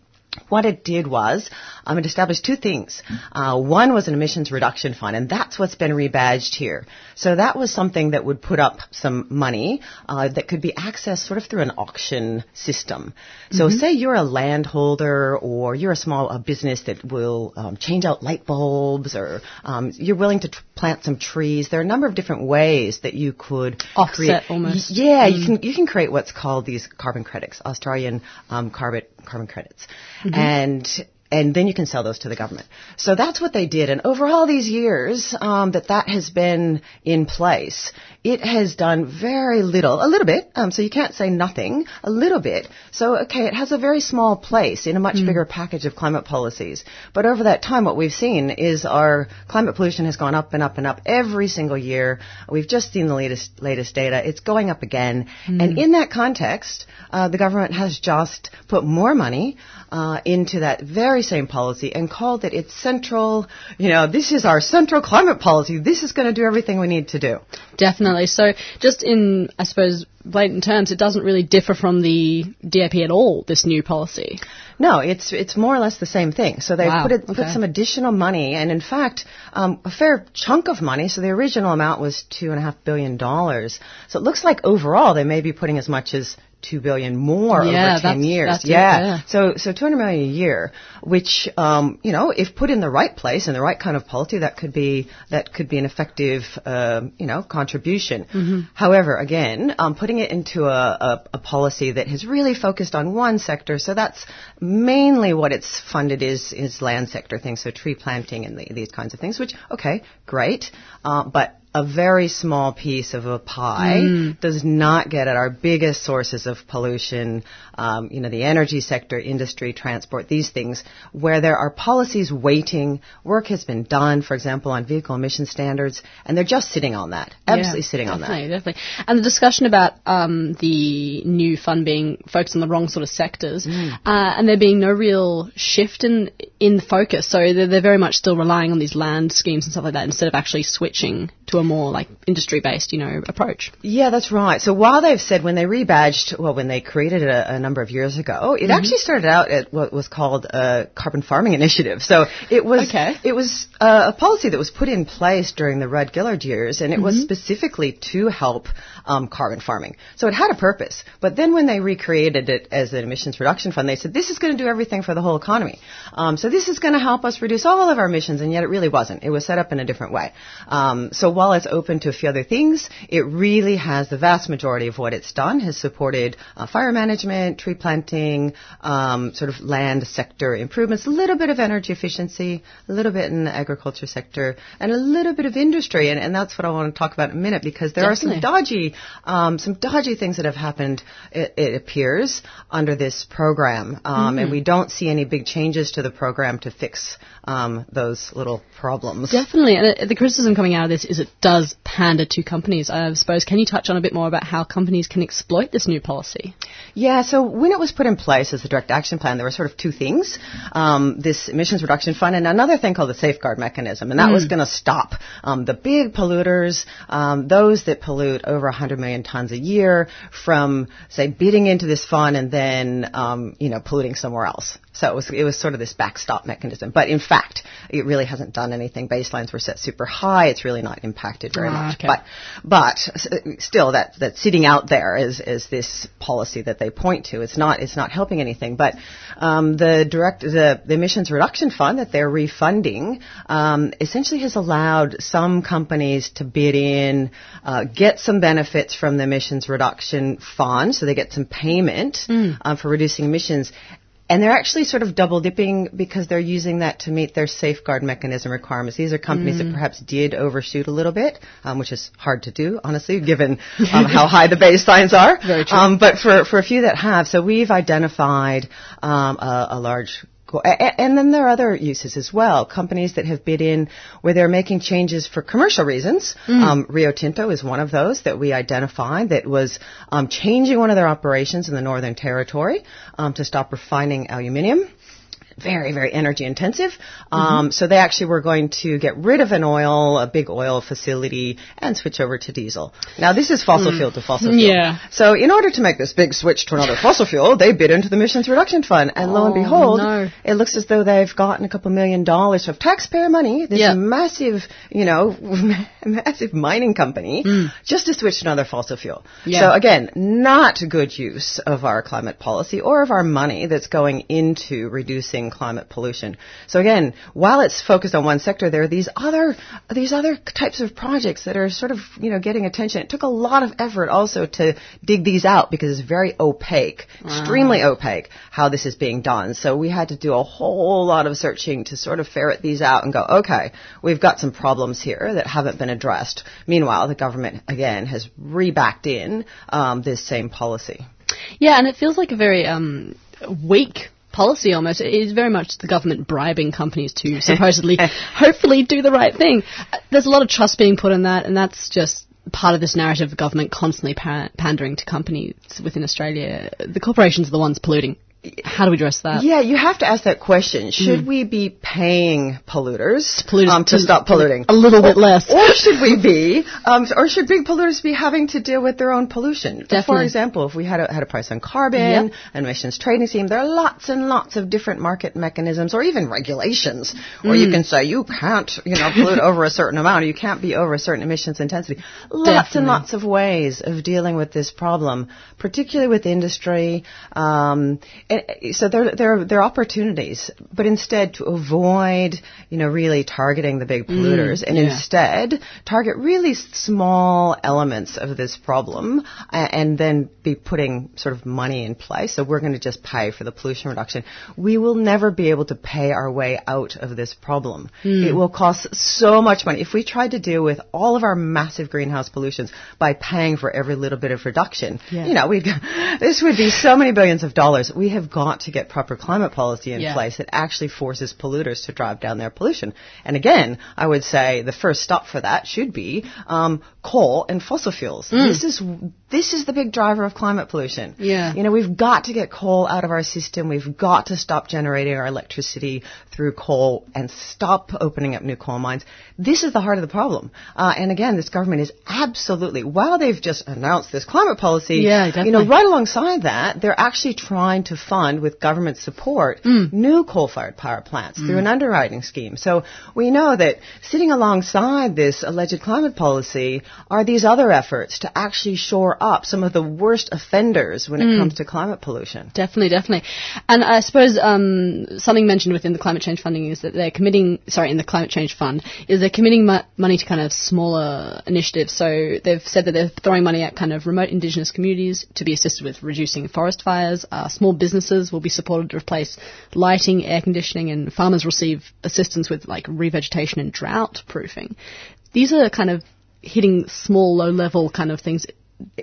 What it did was um, it established two things. Uh, one was an emissions reduction fund, and that's what's been rebadged here. So that was something that would put up some money uh, that could be accessed sort of through an auction system. So Mhm. say you're a landholder or you're a small uh, business that will um, change out light bulbs or um, you're willing to tr- plant some trees. There are a number of different ways that you could Offset create. almost. Yeah, you Mm. can you can create what's called these carbon credits, Australian um, carbon carbon credits. Mm-hmm. and and then you can sell those to the government. So that's what they did. And over all these years um, that that has been in place, it has done very little, a little bit. Um, so you can't say nothing, a little bit. So okay, it has a very small place in a much bigger package of climate policies. But over that time, what we've seen is our climate pollution has gone up and up and up every single year. We've just seen the latest latest data. It's going up again. And in that context, uh, the government has just put more money uh, into that very same policy and called it its central, you know, this is our central climate policy. This is going to do everything we need to do. Definitely. So, just in, I suppose, blatant terms, it doesn't really differ from the DAP at all, this new policy. No, it's it's more or less the same thing. So they Wow, put it, okay. put some additional money, and in fact, um, a fair chunk of money. So the original amount was two and a half billion dollars. So it looks like overall they may be putting as much as two billion more Yeah, over ten years. that's it, yeah. yeah. So so two hundred million a year, which um, you know, if put in the right place and the right kind of policy, that could be that could be an effective um, you know contribution. Mm-hmm. However, again, um, putting it into a, a, a policy that has really focused on one sector, so that's mainly what it's funded is is land sector things, so tree planting and the, these kinds of things. Which okay, great, uh, but a very small piece of a pie Mm. does not get at our biggest sources of pollution, um, you know, the energy sector, industry, transport, these things, where there are policies waiting. Work has been done, for example, on vehicle emission standards, and they're just sitting on that, absolutely Yeah, sitting on that. definitely, Definitely, And the discussion about um, the new fund being focused on the wrong sort of sectors, Mm. uh, and there being no real shift in in focus. So they're, they're very much still relying on these land schemes and stuff like that instead of actually switching to a more like industry based, you know, approach. Yeah, that's right. So while they've said when they rebadged, well, when they created it a, a number of years ago, it Mhm. actually started out at what was called a carbon farming initiative. So it was Okay. it was uh, a policy that was put in place during the Rudd Gillard years, and it was Mhm. specifically to help um, carbon farming. So it had a purpose. But then when they recreated it as an emissions reduction fund, they said this is going to do everything for the whole economy. Um, so this is going to help us reduce all of our emissions, and yet it really wasn't. It was set up in a different way. Um, so while it's open to a few other things, it really has the vast majority of what it's done has supported uh, fire management, tree planting, um, sort of land sector improvements, a little bit of energy efficiency, a little bit in the agriculture sector, and a little bit of industry. And, and that's what I want to talk about in a minute because there are some dodgy, um, some dodgy things that have happened. It, it appears under this program, um, and Mhm. we don't see any big changes to the program to fix um, those little problems. Definitely, and the criticism coming out of this is it does pander to companies. I suppose. Can you touch on a bit more about how companies can exploit this new policy? Yeah, so when it was put in place as the direct action plan, there were sort of two things. Um, this emissions reduction fund and another thing called the safeguard mechanism. And that Mm. was going to stop um, the big polluters, um, those that pollute over 100 million tons a year from, say, bidding into this fund and then, um, you know, polluting somewhere else. So it was, it was sort of this backstop mechanism. But in fact, it really hasn't done anything. Baselines were set super high. It's really not impacted very Ah, much. okay. But but still, that that's sitting out there is is this policy that they point to. It's not it's not helping anything. But um, the direct the, the emissions reduction fund that they're refunding um, essentially has allowed some companies to bid in, uh, get some benefits from the emissions reduction fund, so they get some payment uh, for reducing emissions. And they're actually sort of double dipping because they're using that to meet their safeguard mechanism requirements. These are companies Mm. that perhaps did overshoot a little bit, um, which is hard to do, honestly, given um, how high the baselines are. Very true. Um, but for, for a few that have, so we've identified um, a, a large co- a- a- and then there are other uses as well. Companies that have bid in where they're making changes for commercial reasons. Mm. Um, Rio Tinto is one of those that we identified that was um, changing one of their operations in the Northern Territory um, to stop refining aluminium very, very energy intensive. Um, So they actually were going to get rid of an oil, a big oil facility, and switch over to diesel. Now this is fossil Mm. fuel to fossil fuel. Yeah. So in order to make this big switch to another fossil fuel, they bid into the emissions reduction fund, and lo and Oh, behold, no. it looks as though they've gotten a couple million dollars of taxpayer money. This Yeah. massive, you know, massive mining company just to switch to another fossil fuel. Yeah. So again, not good use of our climate policy or of our money that's going into reducing climate pollution. So again, while it's focused on one sector, there are these other these other types of projects that are sort of you know getting attention. It took a lot of effort also to dig these out because it's very opaque, extremely opaque how this is being done. So we had to do a whole lot of searching to sort of ferret these out and go, okay, we've got some problems here that haven't been addressed. Meanwhile, the government again has rebacked in um, this same policy. Yeah, and it feels like a very um, weak policy almost. It is very much the government bribing companies to supposedly, hopefully, do the right thing. Uh, There's a lot of trust being put in that, and that's just part of this narrative of government constantly pandering to companies within Australia. The corporations are the ones polluting. How do we address that? Yeah, you have to ask that question. Should Mm. we be paying polluters, Polluters um, to, to stop polluting? a little bit less. Or should we be, um, or should big polluters be having to deal with their own pollution? For example, if we had a, had a price on carbon, Yep. emissions trading scheme, there are lots and lots of different market mechanisms or even regulations where you Mm. can say you can't, you know, pollute over a certain amount or you can't be over a certain emissions intensity. Lots and lots of ways of dealing with this problem, particularly with industry. Um, and, uh, so there, there, are, there are opportunities, but instead to avoid, you know, really targeting the big Mm, polluters, and yeah. instead target really small elements of this problem, uh, and then be putting sort of money in place. So we're going to just pay for the pollution reduction. We will never be able to pay our way out of this problem. Mm. It will cost so much money. If we tried to deal with all of our massive greenhouse pollutions by paying for every little bit of reduction, Yeah. you know, we'd, this would be so many billions of dollars. We have got to get proper climate policy in Yeah. place that actually forces polluters to drive down their pollution. And again, I would say the first stop for that should be um, coal and fossil fuels. Mm. This is this is the big driver of climate pollution. Yeah. You know, we've got to get coal out of our system. We've got to stop generating our electricity through coal and stop opening up new coal mines. This is the heart of the problem. Uh, and again, this government is absolutely, while they've just announced this climate policy, Yeah, you know, right alongside that, they're actually trying to fund with government support new coal-fired power plants through Mm. an underwriting scheme. So we know that sitting alongside this alleged climate policy are these other efforts to actually shore up some of the worst offenders when it Mm. comes to climate pollution. Definitely, definitely. And I suppose um, something mentioned within the climate change funding is that they're committing, sorry, in the climate change fund, is they're committing mo- money to kind of smaller initiatives. So they've said that they're throwing money at kind of remote indigenous communities to be assisted with reducing forest fires. Uh, small businesses will be supported to replace lighting, air conditioning, and farmers receive assistance with like revegetation and drought proofing. These are kind of hitting small, low level kind of things.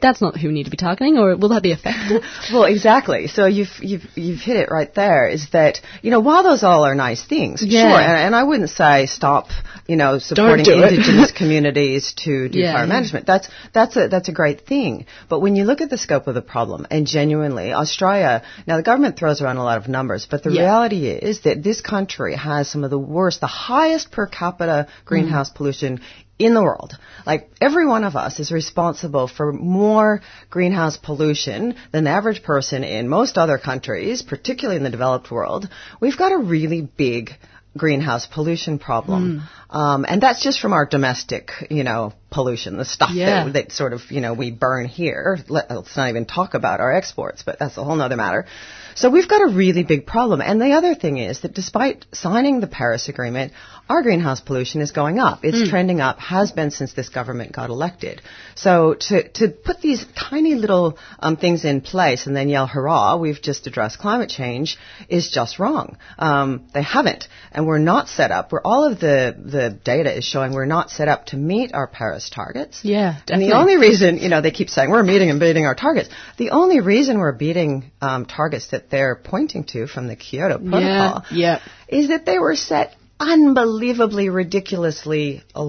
That's not who we need to be targeting, or will that be effective? Well, exactly. So you've you've you've hit it right there. Is that you know while those all are nice things, Yeah. sure, and, and I wouldn't say stop you know supporting do indigenous communities to do Yeah. fire management. That's that's a that's a great thing. But when you look at the scope of the problem, and genuinely Australia, now the government throws around a lot of numbers, but the Yeah. reality is that this country has some of the worst, the highest per capita greenhouse mm. pollution in the world. Like every one of us is responsible for more greenhouse pollution than the average person in most other countries, particularly in the developed world. We've got a really big greenhouse pollution problem. Um, and that's just from our domestic, you know, pollution, the stuff Yeah. that, that sort of, you know, we burn here. Let, let's not even talk about our exports, but that's a whole nother matter. So we've got a really big problem. And the other thing is that despite signing the Paris Agreement, our greenhouse pollution is going up. It's Mm. trending up, has been since this government got elected. So to, to put these tiny little um, things in place and then yell, hurrah, we've just addressed climate change is just wrong. Um, they haven't. And we're not set up, where all of the, the data is showing we're not set up to meet our Paris targets. Yeah, And the only reason, you know, they keep saying we're meeting and beating our targets. The only reason we're beating um, targets that they're pointing to from the Kyoto Protocol yeah, yeah. is that they were set unbelievably, ridiculously low.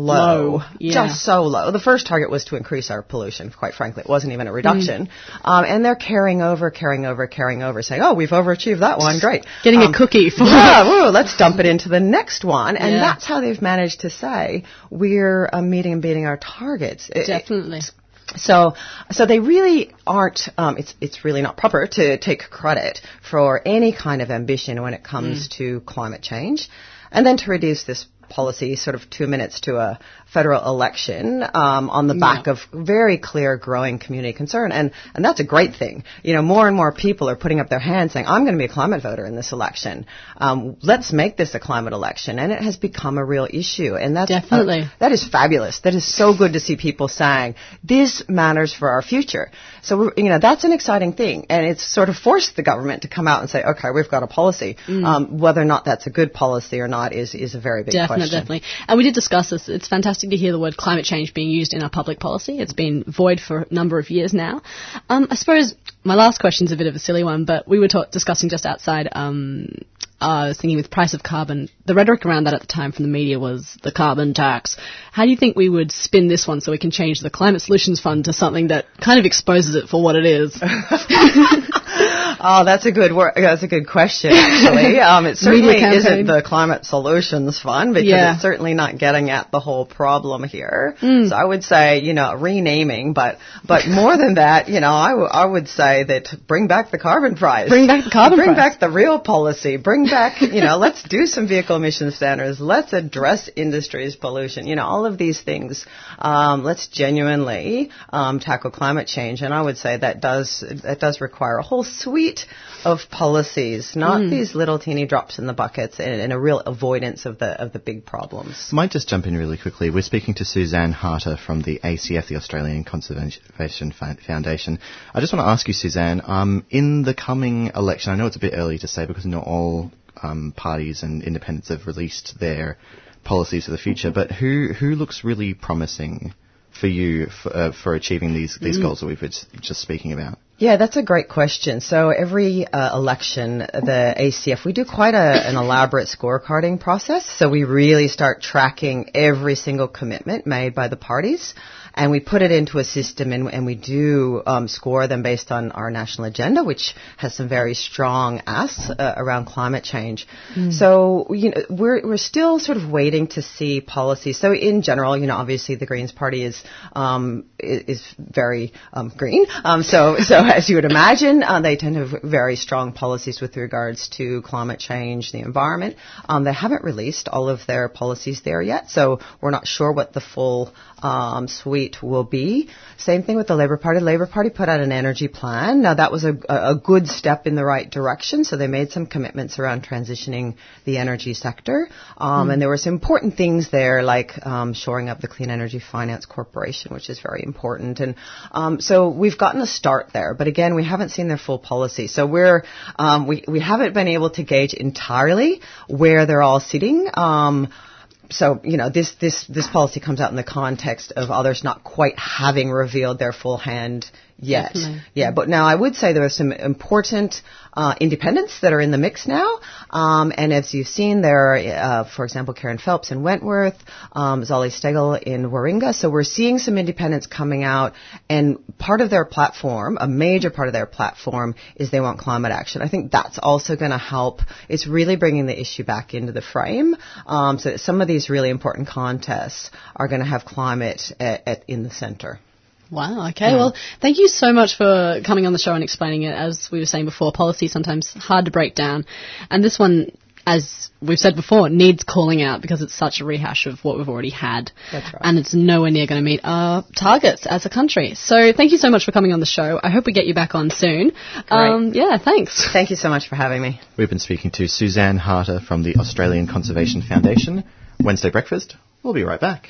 Low, yeah. Just so low. The first target was to increase our pollution, quite frankly. It wasn't even a reduction. Um, and they're carrying over, carrying over, carrying over, saying, oh, we've overachieved that one, great. Getting Um, a cookie for yeah, woo, let's dump it into the next one. And Yeah. that's how they've managed to say we're uh, meeting and beating our targets. It- Definitely. So, so they really aren't. Um, it's it's really not proper to take credit for any kind of ambition when it comes to climate change, and then to reduce this policy sort of two minutes to a federal election um, on the back of very clear growing community concern and and that's a great thing you know more and more people are putting up their hands saying I'm going to be a climate voter in this election um, let's make this a climate election and it has become a real issue and that's Definitely. that is fabulous. That is so good to see people saying this matters for our future. So you know that's an exciting thing, and it's sort of forced the government to come out and say, okay, we've got a policy. Mm. Um, whether or not that's a good policy or not is is a very big Definitely, question. definitely. And we did discuss this. It's fantastic to hear the word climate change being used in our public policy. It's been void for a number of years now. Um, I suppose my last question is a bit of a silly one, but we were ta- discussing just outside. Um, I was thinking with price of carbon, the rhetoric around that at the time from the media was the carbon tax. How do you think we would spin this one so we can change the Climate Solutions Fund to something that kind of exposes it for what it is? Oh, that's a good wor- that's a good question. Actually, um, it certainly isn't the climate solutions fund because Yeah. it's certainly not getting at the whole problem here. Mm. So I would say, you know, renaming, but but more than that, you know, I, w- I would say that bring back the carbon price, Bring back the carbon bring price. back the real policy, bring back, you know, let's do some vehicle emission standards, let's address industry's pollution, you know, all of these things. Um, let's genuinely um, tackle climate change, and I would say that does that does require a whole suite of policies, not Mm. these little teeny drops in the buckets, and, and a real avoidance of the of the big problems. I Might just jump in really quickly. We're speaking to Suzanne Harter from the ACF, the Australian Conservation Foundation. I just want to ask you, Suzanne, um, in the coming election, I know it's a bit early to say because not all um, parties and independents have released their policies for the future, but who who looks really promising for you for, uh, for achieving these these Mm. goals that we've just, just speaking about? Yeah, that's a great question. So every uh, election, the ACF, we do quite a, an elaborate scorecarding process. So we really start tracking every single commitment made by the parties. And we put it into a system and, and we do um, score them based on our national agenda, which has some very strong asks uh, around climate change. Mm. So, you know, we're, we're still sort of waiting to see policy. So in general, you know, obviously the Greens Party is, um, is, is very, um, green. Um, so, so as you would imagine, uh, they tend to have very strong policies with regards to climate change, the environment. Um, they haven't released all of their policies there yet, so we're not sure what the full, um, suite will be. Same thing with the Labour Party. Labour Party put out an energy plan. Now that was a, a good step in the right direction. So they made some commitments around transitioning the energy sector. Um, Mm. And there were some important things there like um, shoring up the Clean Energy Finance Corporation, which is very important. And um, so we've gotten a start there. But again, we haven't seen their full policy. So we're, um, we, we haven't been able to gauge entirely where they're all sitting. Um, so you know this this this policy comes out in the context of others not quite having revealed their full hand yet. Definitely. Yeah, but now I would say there are some important uh, independents that are in the mix now, um, and as you've seen, there are, uh, for example, Kerryn Phelps in Wentworth, um, Zali Steggall in Warringah. So we're seeing some independents coming out, and part of their platform, a major part of their platform, is they want climate action. I think that's also going to help. It's really bringing the issue back into the frame, um, so that some of these really important contests are going to have climate at, at, in the center. Wow, okay. Yeah. Well, thank you so much for coming on the show and explaining it. As we were saying before, policy sometimes hard to break down. And this one, as we've said before, needs calling out because it's such a rehash of what we've already had. That's right. And it's nowhere near going to meet our targets as a country. So thank you so much for coming on the show. I hope we get you back on soon. Um, yeah, thanks. Thank you so much for having me. We've been speaking to Suzanne Harter from the Australian Conservation Foundation. Wednesday breakfast. We'll be right back.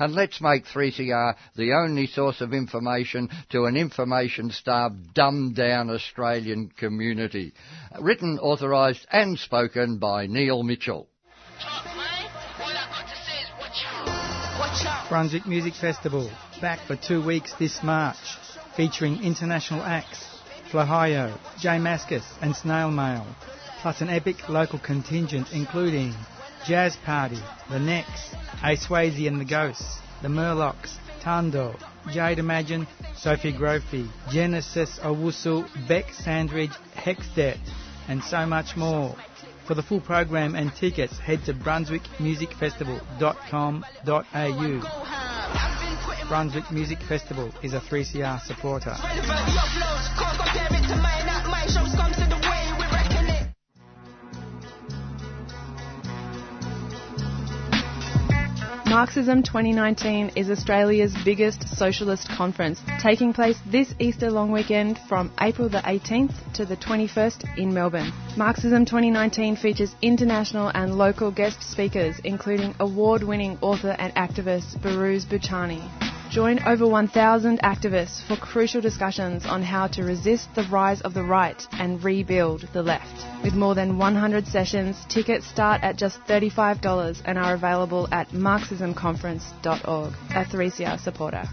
and let's make 3CR the only source of information to an information-starved, dumbed-down Australian community. Written, authorised and spoken by Neil Mitchell. Brunswick Music Festival, back for two weeks this March, featuring international acts, Flahio, Mascis and Snail Mail, plus an epic local contingent including Jazz Party, The Necks, A Swayze and the Ghosts, The Murlocs, Tando, Jade Imagine, Sophie Grophy, Genesis Owusu, Bec Sandridge, Hexdet, and so much more. For the full program and tickets, head to brunswickmusicfestival.com.au. Brunswick Music Festival is a 3CR supporter. Marxism 2019 is Australia's biggest socialist conference, taking place this Easter long weekend from April the 18th to the 21st in Melbourne. Marxism 2019 features international and local guest speakers, including award winning author and activist Behrouz Boochani. Join over 1,000 activists for crucial discussions on how to resist the rise of the right and rebuild the left. With more than 100 sessions, tickets start at just $35 and are available at marxismconference.org, a 3CR supporter.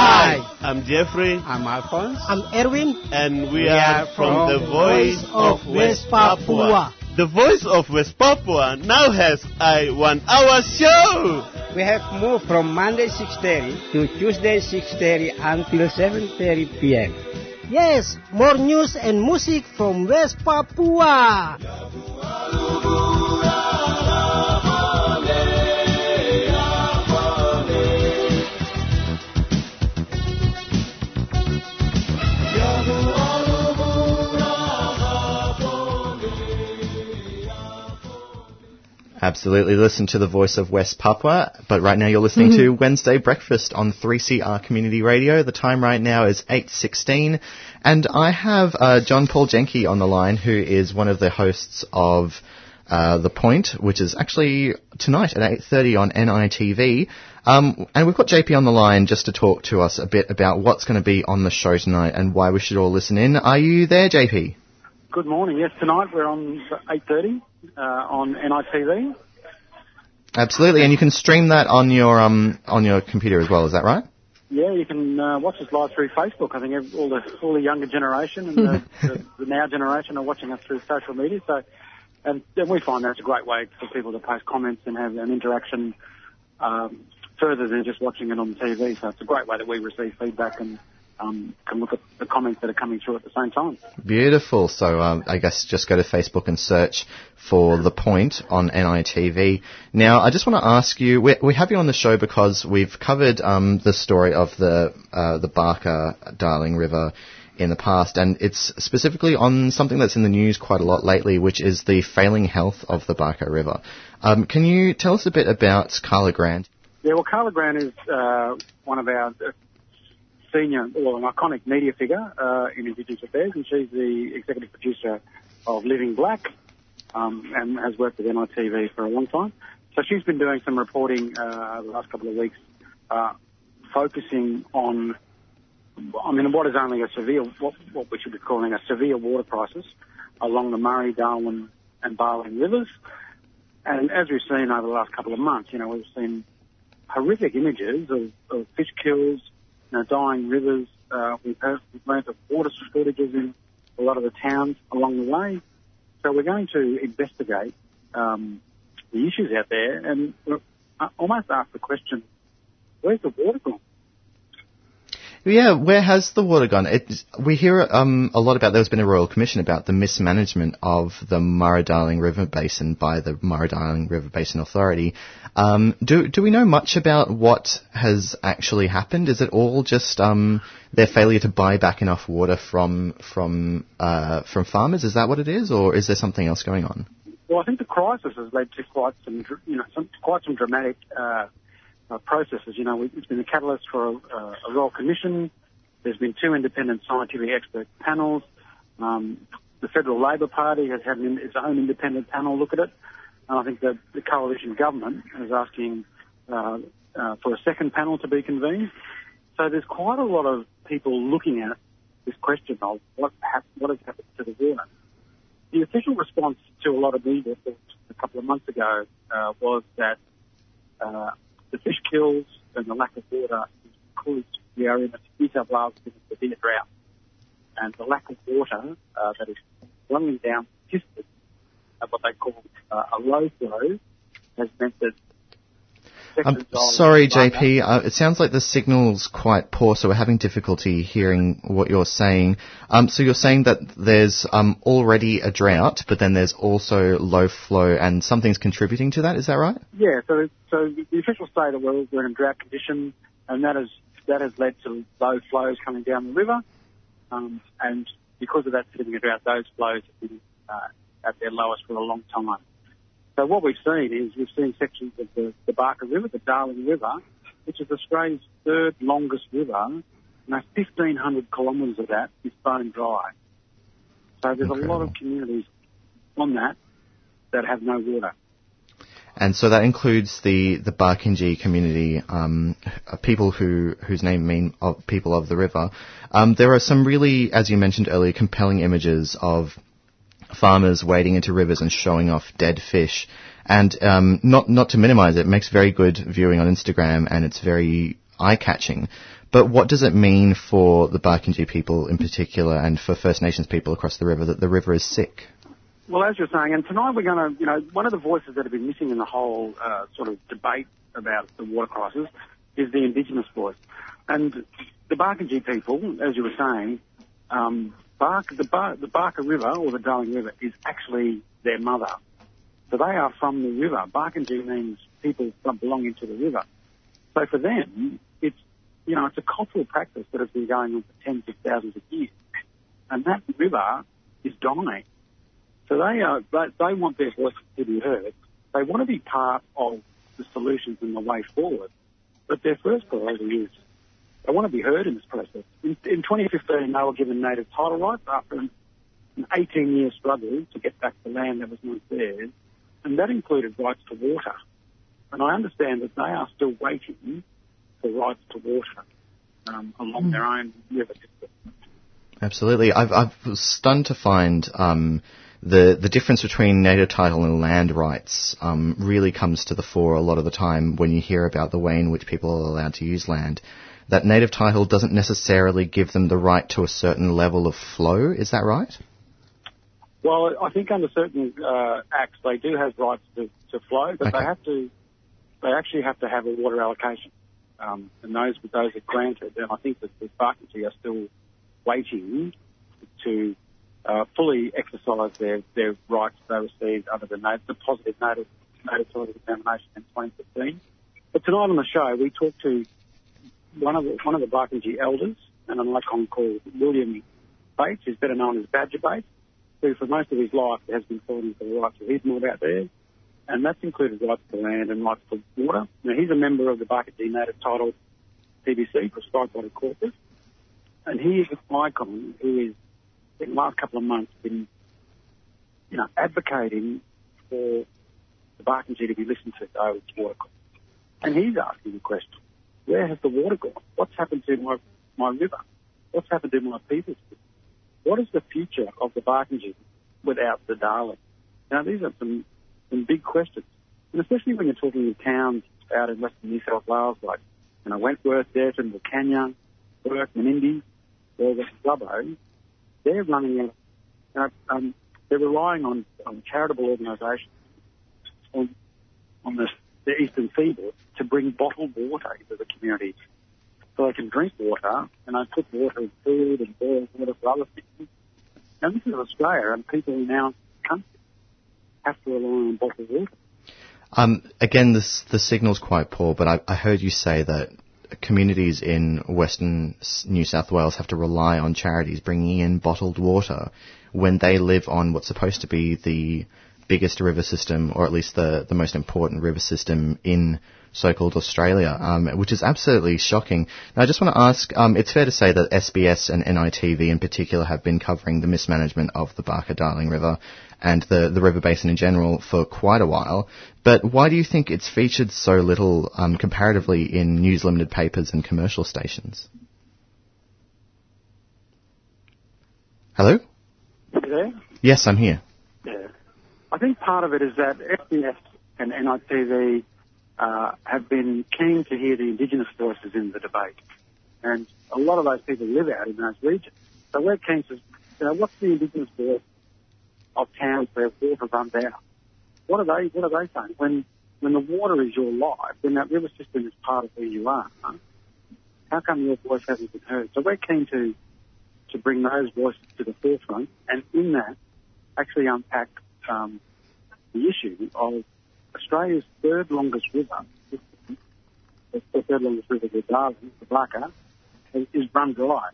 I'm Jeffrey. I'm Alphonse. I'm Erwin. And we, we are, are, from, the Voice of West Papua. The Voice of West Papua now has a one-hour show. We have moved from Monday 6.30 to Tuesday 6.30 until 7.30 p.m. Yes, more news and music from West Papua. Absolutely listen to the voice of West Papua, but right now you're listening to Wednesday Breakfast on 3CR Community Radio. The time right now is 8.16 and I have uh, John Paul Janke on the line who is one of the hosts of uh, The Point, which is actually tonight at 8.30 on NITV. Um, and we've got JP on the line just to talk to us a bit about what's going to be on the show tonight and why we should all listen in. Are you there, JP? Good morning. Yes, tonight we're on 8.30 uh, on NITV. Absolutely, and you can stream that on your um, on your computer as well. Is that right? Yeah, you can uh, watch us live through Facebook. I think all the all the younger generation and the, the, the now generation are watching us through social media. So, and, and we find that's a great way for people to post comments and have an interaction um, further than just watching it on TV. So it's a great way that we receive feedback and um, can look at the comments that are coming through at the same time. Beautiful. So um, I guess just go to Facebook and search for The Point on NITV. Now, I just want to ask you, we, we have you on the show because we've covered um, the story of the uh, the Baaka Darling River in the past, and it's specifically on something that's in the news quite a lot lately, which is the failing health of the Baaka River. Um, can you tell us a bit about Karla Grant? Yeah, well, Karla Grant is uh, one of our senior, well, an iconic media figure uh, in Indigenous affairs, and she's the executive producer of Living Black, um, and has worked with NITV for a long time. So she's been doing some reporting uh, the last couple of weeks, uh, focusing on, I mean, what is only a severe, what, what we should be calling a severe water crisis along the Murray, Darling, and Barwon rivers. And as we've seen over the last couple of months, you know, we've seen horrific images of, of fish kills, know, dying rivers. Uh, we've, heard, we've learned of water shortages in a lot of the towns along the way. So we're going to investigate um, the issues out there and I almost ask the question, where's the water gone? Yeah, where has the water gone? We hear um, a lot about. There's been a royal commission about the mismanagement of the Murray-Darling River Basin by the Murray-Darling River Basin Authority. Um, do do we know much about what has actually happened? Is it all just um, their failure to buy back enough water from from uh, from farmers? Is that what it is, or is there something else going on? Well, I think the crisis has led to quite some, you know, some, quite some dramatic uh, uh, processes. You know, it's been a catalyst for a, uh, a royal commission. There's been two independent scientific expert panels. Um, the Federal Labor Party has had an, its own independent panel look at it. And I think that the coalition government is asking uh, uh, for a second panel to be convened. So there's quite a lot of people looking at this question of what, what has happened to the water. The official response to a lot of these media a couple of months ago uh, was that uh, the fish kills and the lack of water is because we are in a New South Wales in a severe drought. And the lack of water uh, that is running down systems, uh, what they call uh, a low flow, has meant that I'm sorry, JP. Uh, it sounds like the signal's quite poor, so we're having difficulty hearing what you're saying. Um, so you're saying that there's um, already a drought, but then there's also low flow, and something's contributing to that. Is that right? Yeah. So, so the officials say that we're, we're in drought condition, and that has that has led to low flows coming down the river, um, and because of that sitting a drought, those flows have been uh, at their lowest for a long time. So what we've seen is we've seen sections of the, the Baaka River, the Darling River, which is Australia's third longest river. Now 1,500 kilometres of that is bone dry. So there's okay. a lot of communities on that that have no water. And so that includes the the Barkindji community, um, people who whose name mean of people of the river. Um, there are some really, as you mentioned earlier, compelling images of farmers wading into rivers and showing off dead fish. And um, not not to minimise it, it makes very good viewing on Instagram, and it's very eye-catching. But what does it mean for the Barkindji people in particular, and for First Nations people across the river, that the river is sick? Well, as you're saying, and tonight we're going to, you know, one of the voices that have been missing in the whole uh, sort of debate about the water crisis is the Indigenous voice. And the Barkindji people, as you were saying, um, The, Bar, the Baaka River or the Darling River is actually their mother. So they are from the river. Barkindji means people belonging to the river. So for them, it's, you know, it's a cultural practice that has been going on for tens of thousands of years. And that river is dying. So they are, they want their voices to be heard. They want to be part of the solutions and the way forward. But their first priority is they want to be heard in this process. In, in 2015, they were given native title rights after an 18-year struggle to get back the land that was once theirs, and that included rights to water. And I understand that they are still waiting for rights to water um, along mm. their own river system. Absolutely. I've, I've stunned to find um, the the difference between native title and land rights um, really comes to the fore a lot of the time when you hear about the way in which people are allowed to use land that native title doesn't necessarily give them the right to a certain level of flow. Is that right? Well, I think under certain uh, acts they do have rights to, to flow, but okay. they have to. They actually have to have a water allocation, um, and those those are granted. And I think that the Barkindji are still waiting to uh, fully exercise their, their rights they received under the, native, the positive native native title examination in 2015. But tonight on the show we talked to one of the, one of the Barkindji elders, and an icon called William Bates, who's better known as Badger Bates, who for most of his life has been fighting for the rights of his mob out there, and that's included rights to land and rights to water. Now he's a member of the Barkindji Native Title PBC, prescribed body corporate, and he is an icon who is, in the last couple of months, been, you know, advocating for the Barkindji to be listened to over its water. And he's asking the question, where has the water gone? What's happened to my, my river? What's happened to my people? What is the future of the Barkindji without the Darling? Now, these are some, some big questions. And especially when you're talking in towns out in western New South Wales, like, you know, Wentworth, Dareton, Wilcannia, Bourke, Menindee, or the Dubbo, they're running out, know, um, they're relying on, on charitable organisations on, on the, the eastern seaboard to bring bottled water into the communities so they can drink water and I put water in food and boil water for other things. Now this is Australia and people in our country have to rely on bottled water. Um, again, this, the signal's quite poor, but I, I heard you say that communities in Western New South Wales have to rely on charities bringing in bottled water when they live on what's supposed to be the biggest river system, or at least the, the most important river system in so-called Australia, um, which is absolutely shocking. Now, I just want to ask, um, it's fair to say that SBS and NITV in particular have been covering the mismanagement of the Baaka-Darling River and the, the river basin in general for quite a while. But why do you think it's featured so little um, comparatively in news limited papers and commercial stations? Hello? There? Yes, I'm here. I think part of it is that SBS and NITV uh, have been keen to hear the Indigenous voices in the debate. And a lot of those people live out in those regions. So we're keen to, you know, what's the Indigenous voice of towns where water runs out? What are they, what are they saying? When, when the water is your life, then that river system is part of who you are. How come your voice hasn't been heard? So we're keen to, to bring those voices to the forefront and in that actually unpack um, the issue of Australia's third longest river, the third longest river, the Darling, the Baaka, is, is run dry.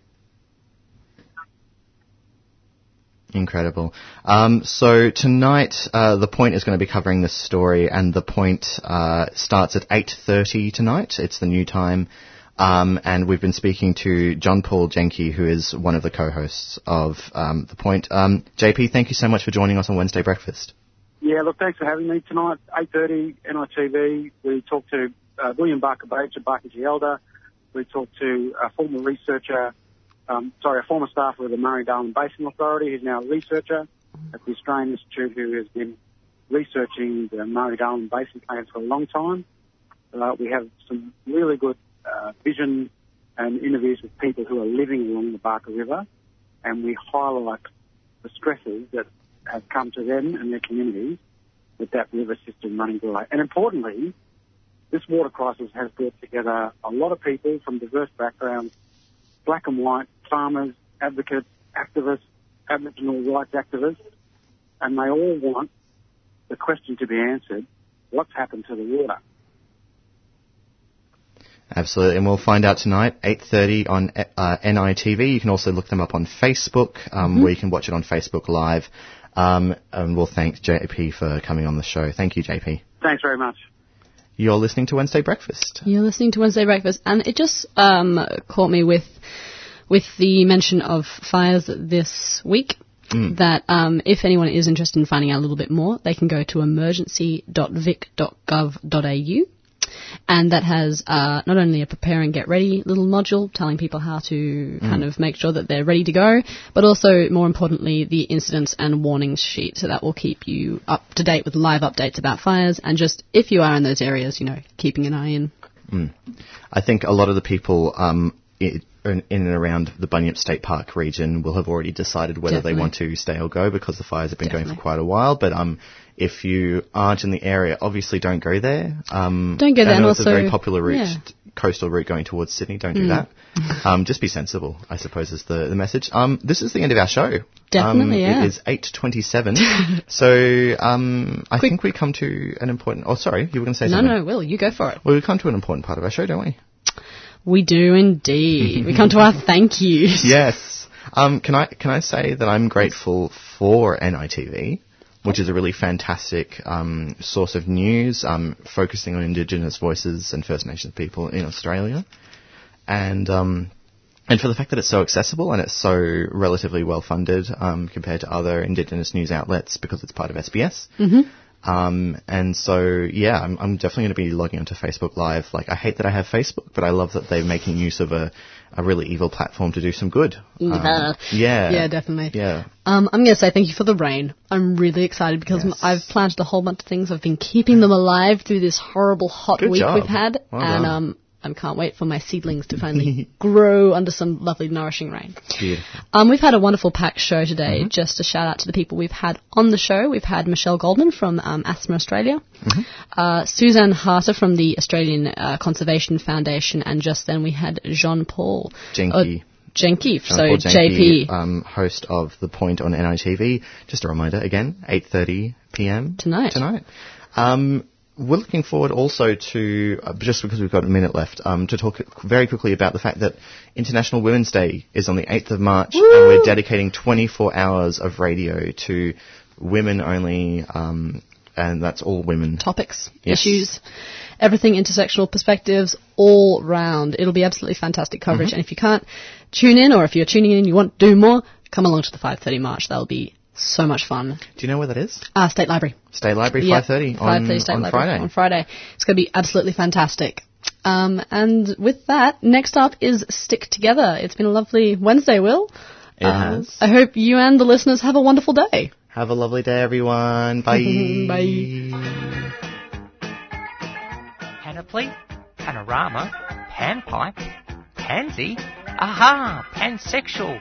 Incredible. Um, so tonight, uh, the point is going to be covering this story, and the point uh, starts at 8:30 tonight. It's the new time, um, and we've been speaking to John Paul Janke, who is one of the co-hosts of um, the point. Um, JP, thank you so much for joining us on Wednesday Breakfast. Yeah, look, thanks for having me tonight. 8.30, NITV. We talked to uh, William Badger Bates of Barkindji Elder. We talked to a former researcher, um, sorry, a former staffer of the Murray-Darling Basin Authority who's now a researcher at the Australian Institute who has been researching the Murray-Darling Basin plans for a long time. Uh, we have some really good uh, vision and interviews with people who are living along the Baaka River and we highlight the stresses that have come to them and their communities with that river system running dry. And importantly, this water crisis has brought together a lot of people from diverse backgrounds, black and white, farmers, advocates, activists, Aboriginal rights activists, and they all want the question to be answered, what's happened to the water? Absolutely, and we'll find out tonight, 8.30 on uh, NITV. You can also look them up on Facebook, um, Mm-hmm. where you can watch it on Facebook Live. Um, and we'll thank JP for coming on the show. Thank you, JP. Thanks very much. You're listening to Wednesday Breakfast. You're listening to Wednesday Breakfast, and it just um, caught me with with the mention of fires this week. Mm. That um, if anyone is interested in finding out a little bit more, they can go to emergency.vic.gov.au. And that has uh, not only a prepare and get ready little module telling people how to kind of make sure that they're ready to go, but also, more importantly, the incidents and warnings sheet. So that will keep you up to date with live updates about fires and just if you are in those areas, you know, keeping an eye in. Mm. I think a lot of the people um, in and around the Bunyip State Park region will have already decided whether Definitely. they want to stay or go because the fires have been going for quite a while. But um, if you aren't in the area, obviously don't go there. Um, Don't go there, and it's a very popular route, yeah. coastal route going towards Sydney. Don't do Mm. that. um, just be sensible, I suppose, is the, the message. Um, this is the end of our show. Definitely, um, yeah. It is 8.27. so um, I think we come to an important... Oh, sorry, you were going to say No, something. No, no, Will, you go for it. Well, we come to an important part of our show, don't we? We do indeed. we come to our thank yous. yes. Um, can I can I say that I'm grateful for NITV, which is a really fantastic um, source of news, um, focusing on Indigenous voices and First Nations people in Australia, and um, and for the fact that it's so accessible and it's so relatively well funded um, compared to other Indigenous news outlets because it's part of SBS. hmm Um, and so, yeah, I'm, I'm definitely going to be logging onto Facebook Live. Like, I hate that I have Facebook, but I love that they're making use of a, a really evil platform to do some good. Um, yeah. Yeah, definitely. Yeah. Um, I'm going to say thank you for the rain. I'm really excited because I've planted a whole bunch of things. I've been keeping them alive through this horrible hot Good week job. we've had, Well and um, I can't wait for my seedlings to finally grow under some lovely, nourishing rain. Um, we've had a wonderful packed show today. Just a shout out to the people we've had on the show. We've had Michele Goldman from um, Asthma Australia, uh, Suzanne Harter from the Australian uh, Conservation Foundation, and just then we had Jean Paul. Janke. Janke, so JP. Um, host of The Point on NITV. Just a reminder, again, 8.30 p.m. Tonight. Tonight. Um, we're looking forward also to, uh, just because we've got a minute left, um, to talk very quickly about the fact that International Women's Day is on the 8th of March and we're dedicating 24 hours of radio to women only, um, and that's all women. topics, Yes. issues, everything intersectional perspectives all round. It'll be absolutely fantastic coverage. Mhm. And if you can't tune in, or if you're tuning in and you want to do more, come along to the 5:30 march. That'll be so much fun. Do you know where that is? Uh, State Library. State Library, Yep, 5.30 on, 5:30 State on Library Friday. On Friday. It's going to be absolutely fantastic. Um, and with that, next up is Stick Together. It's been a lovely Wednesday, Will. It Uh, has. I hope you and the listeners have a wonderful day. Have a lovely day, everyone. Bye. Bye. Panoply, panorama, panpipe, pansy, aha, pansexual,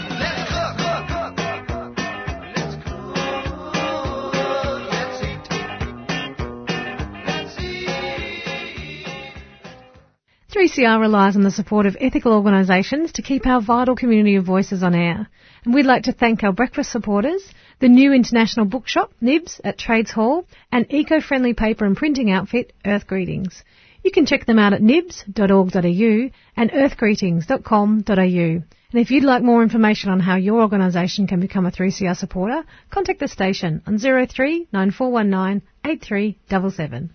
3CR relies on the support of ethical organisations to keep our vital community of voices on air. And we'd like to thank our breakfast supporters, the new international bookshop, Nibs, at Trades Hall, and eco-friendly paper and printing outfit, Earth Greetings. You can check them out at nibs.org.au and earthgreetings.com.au. And if you'd like more information on how your organisation can become a 3CR supporter, contact the station on 03 9419 8377.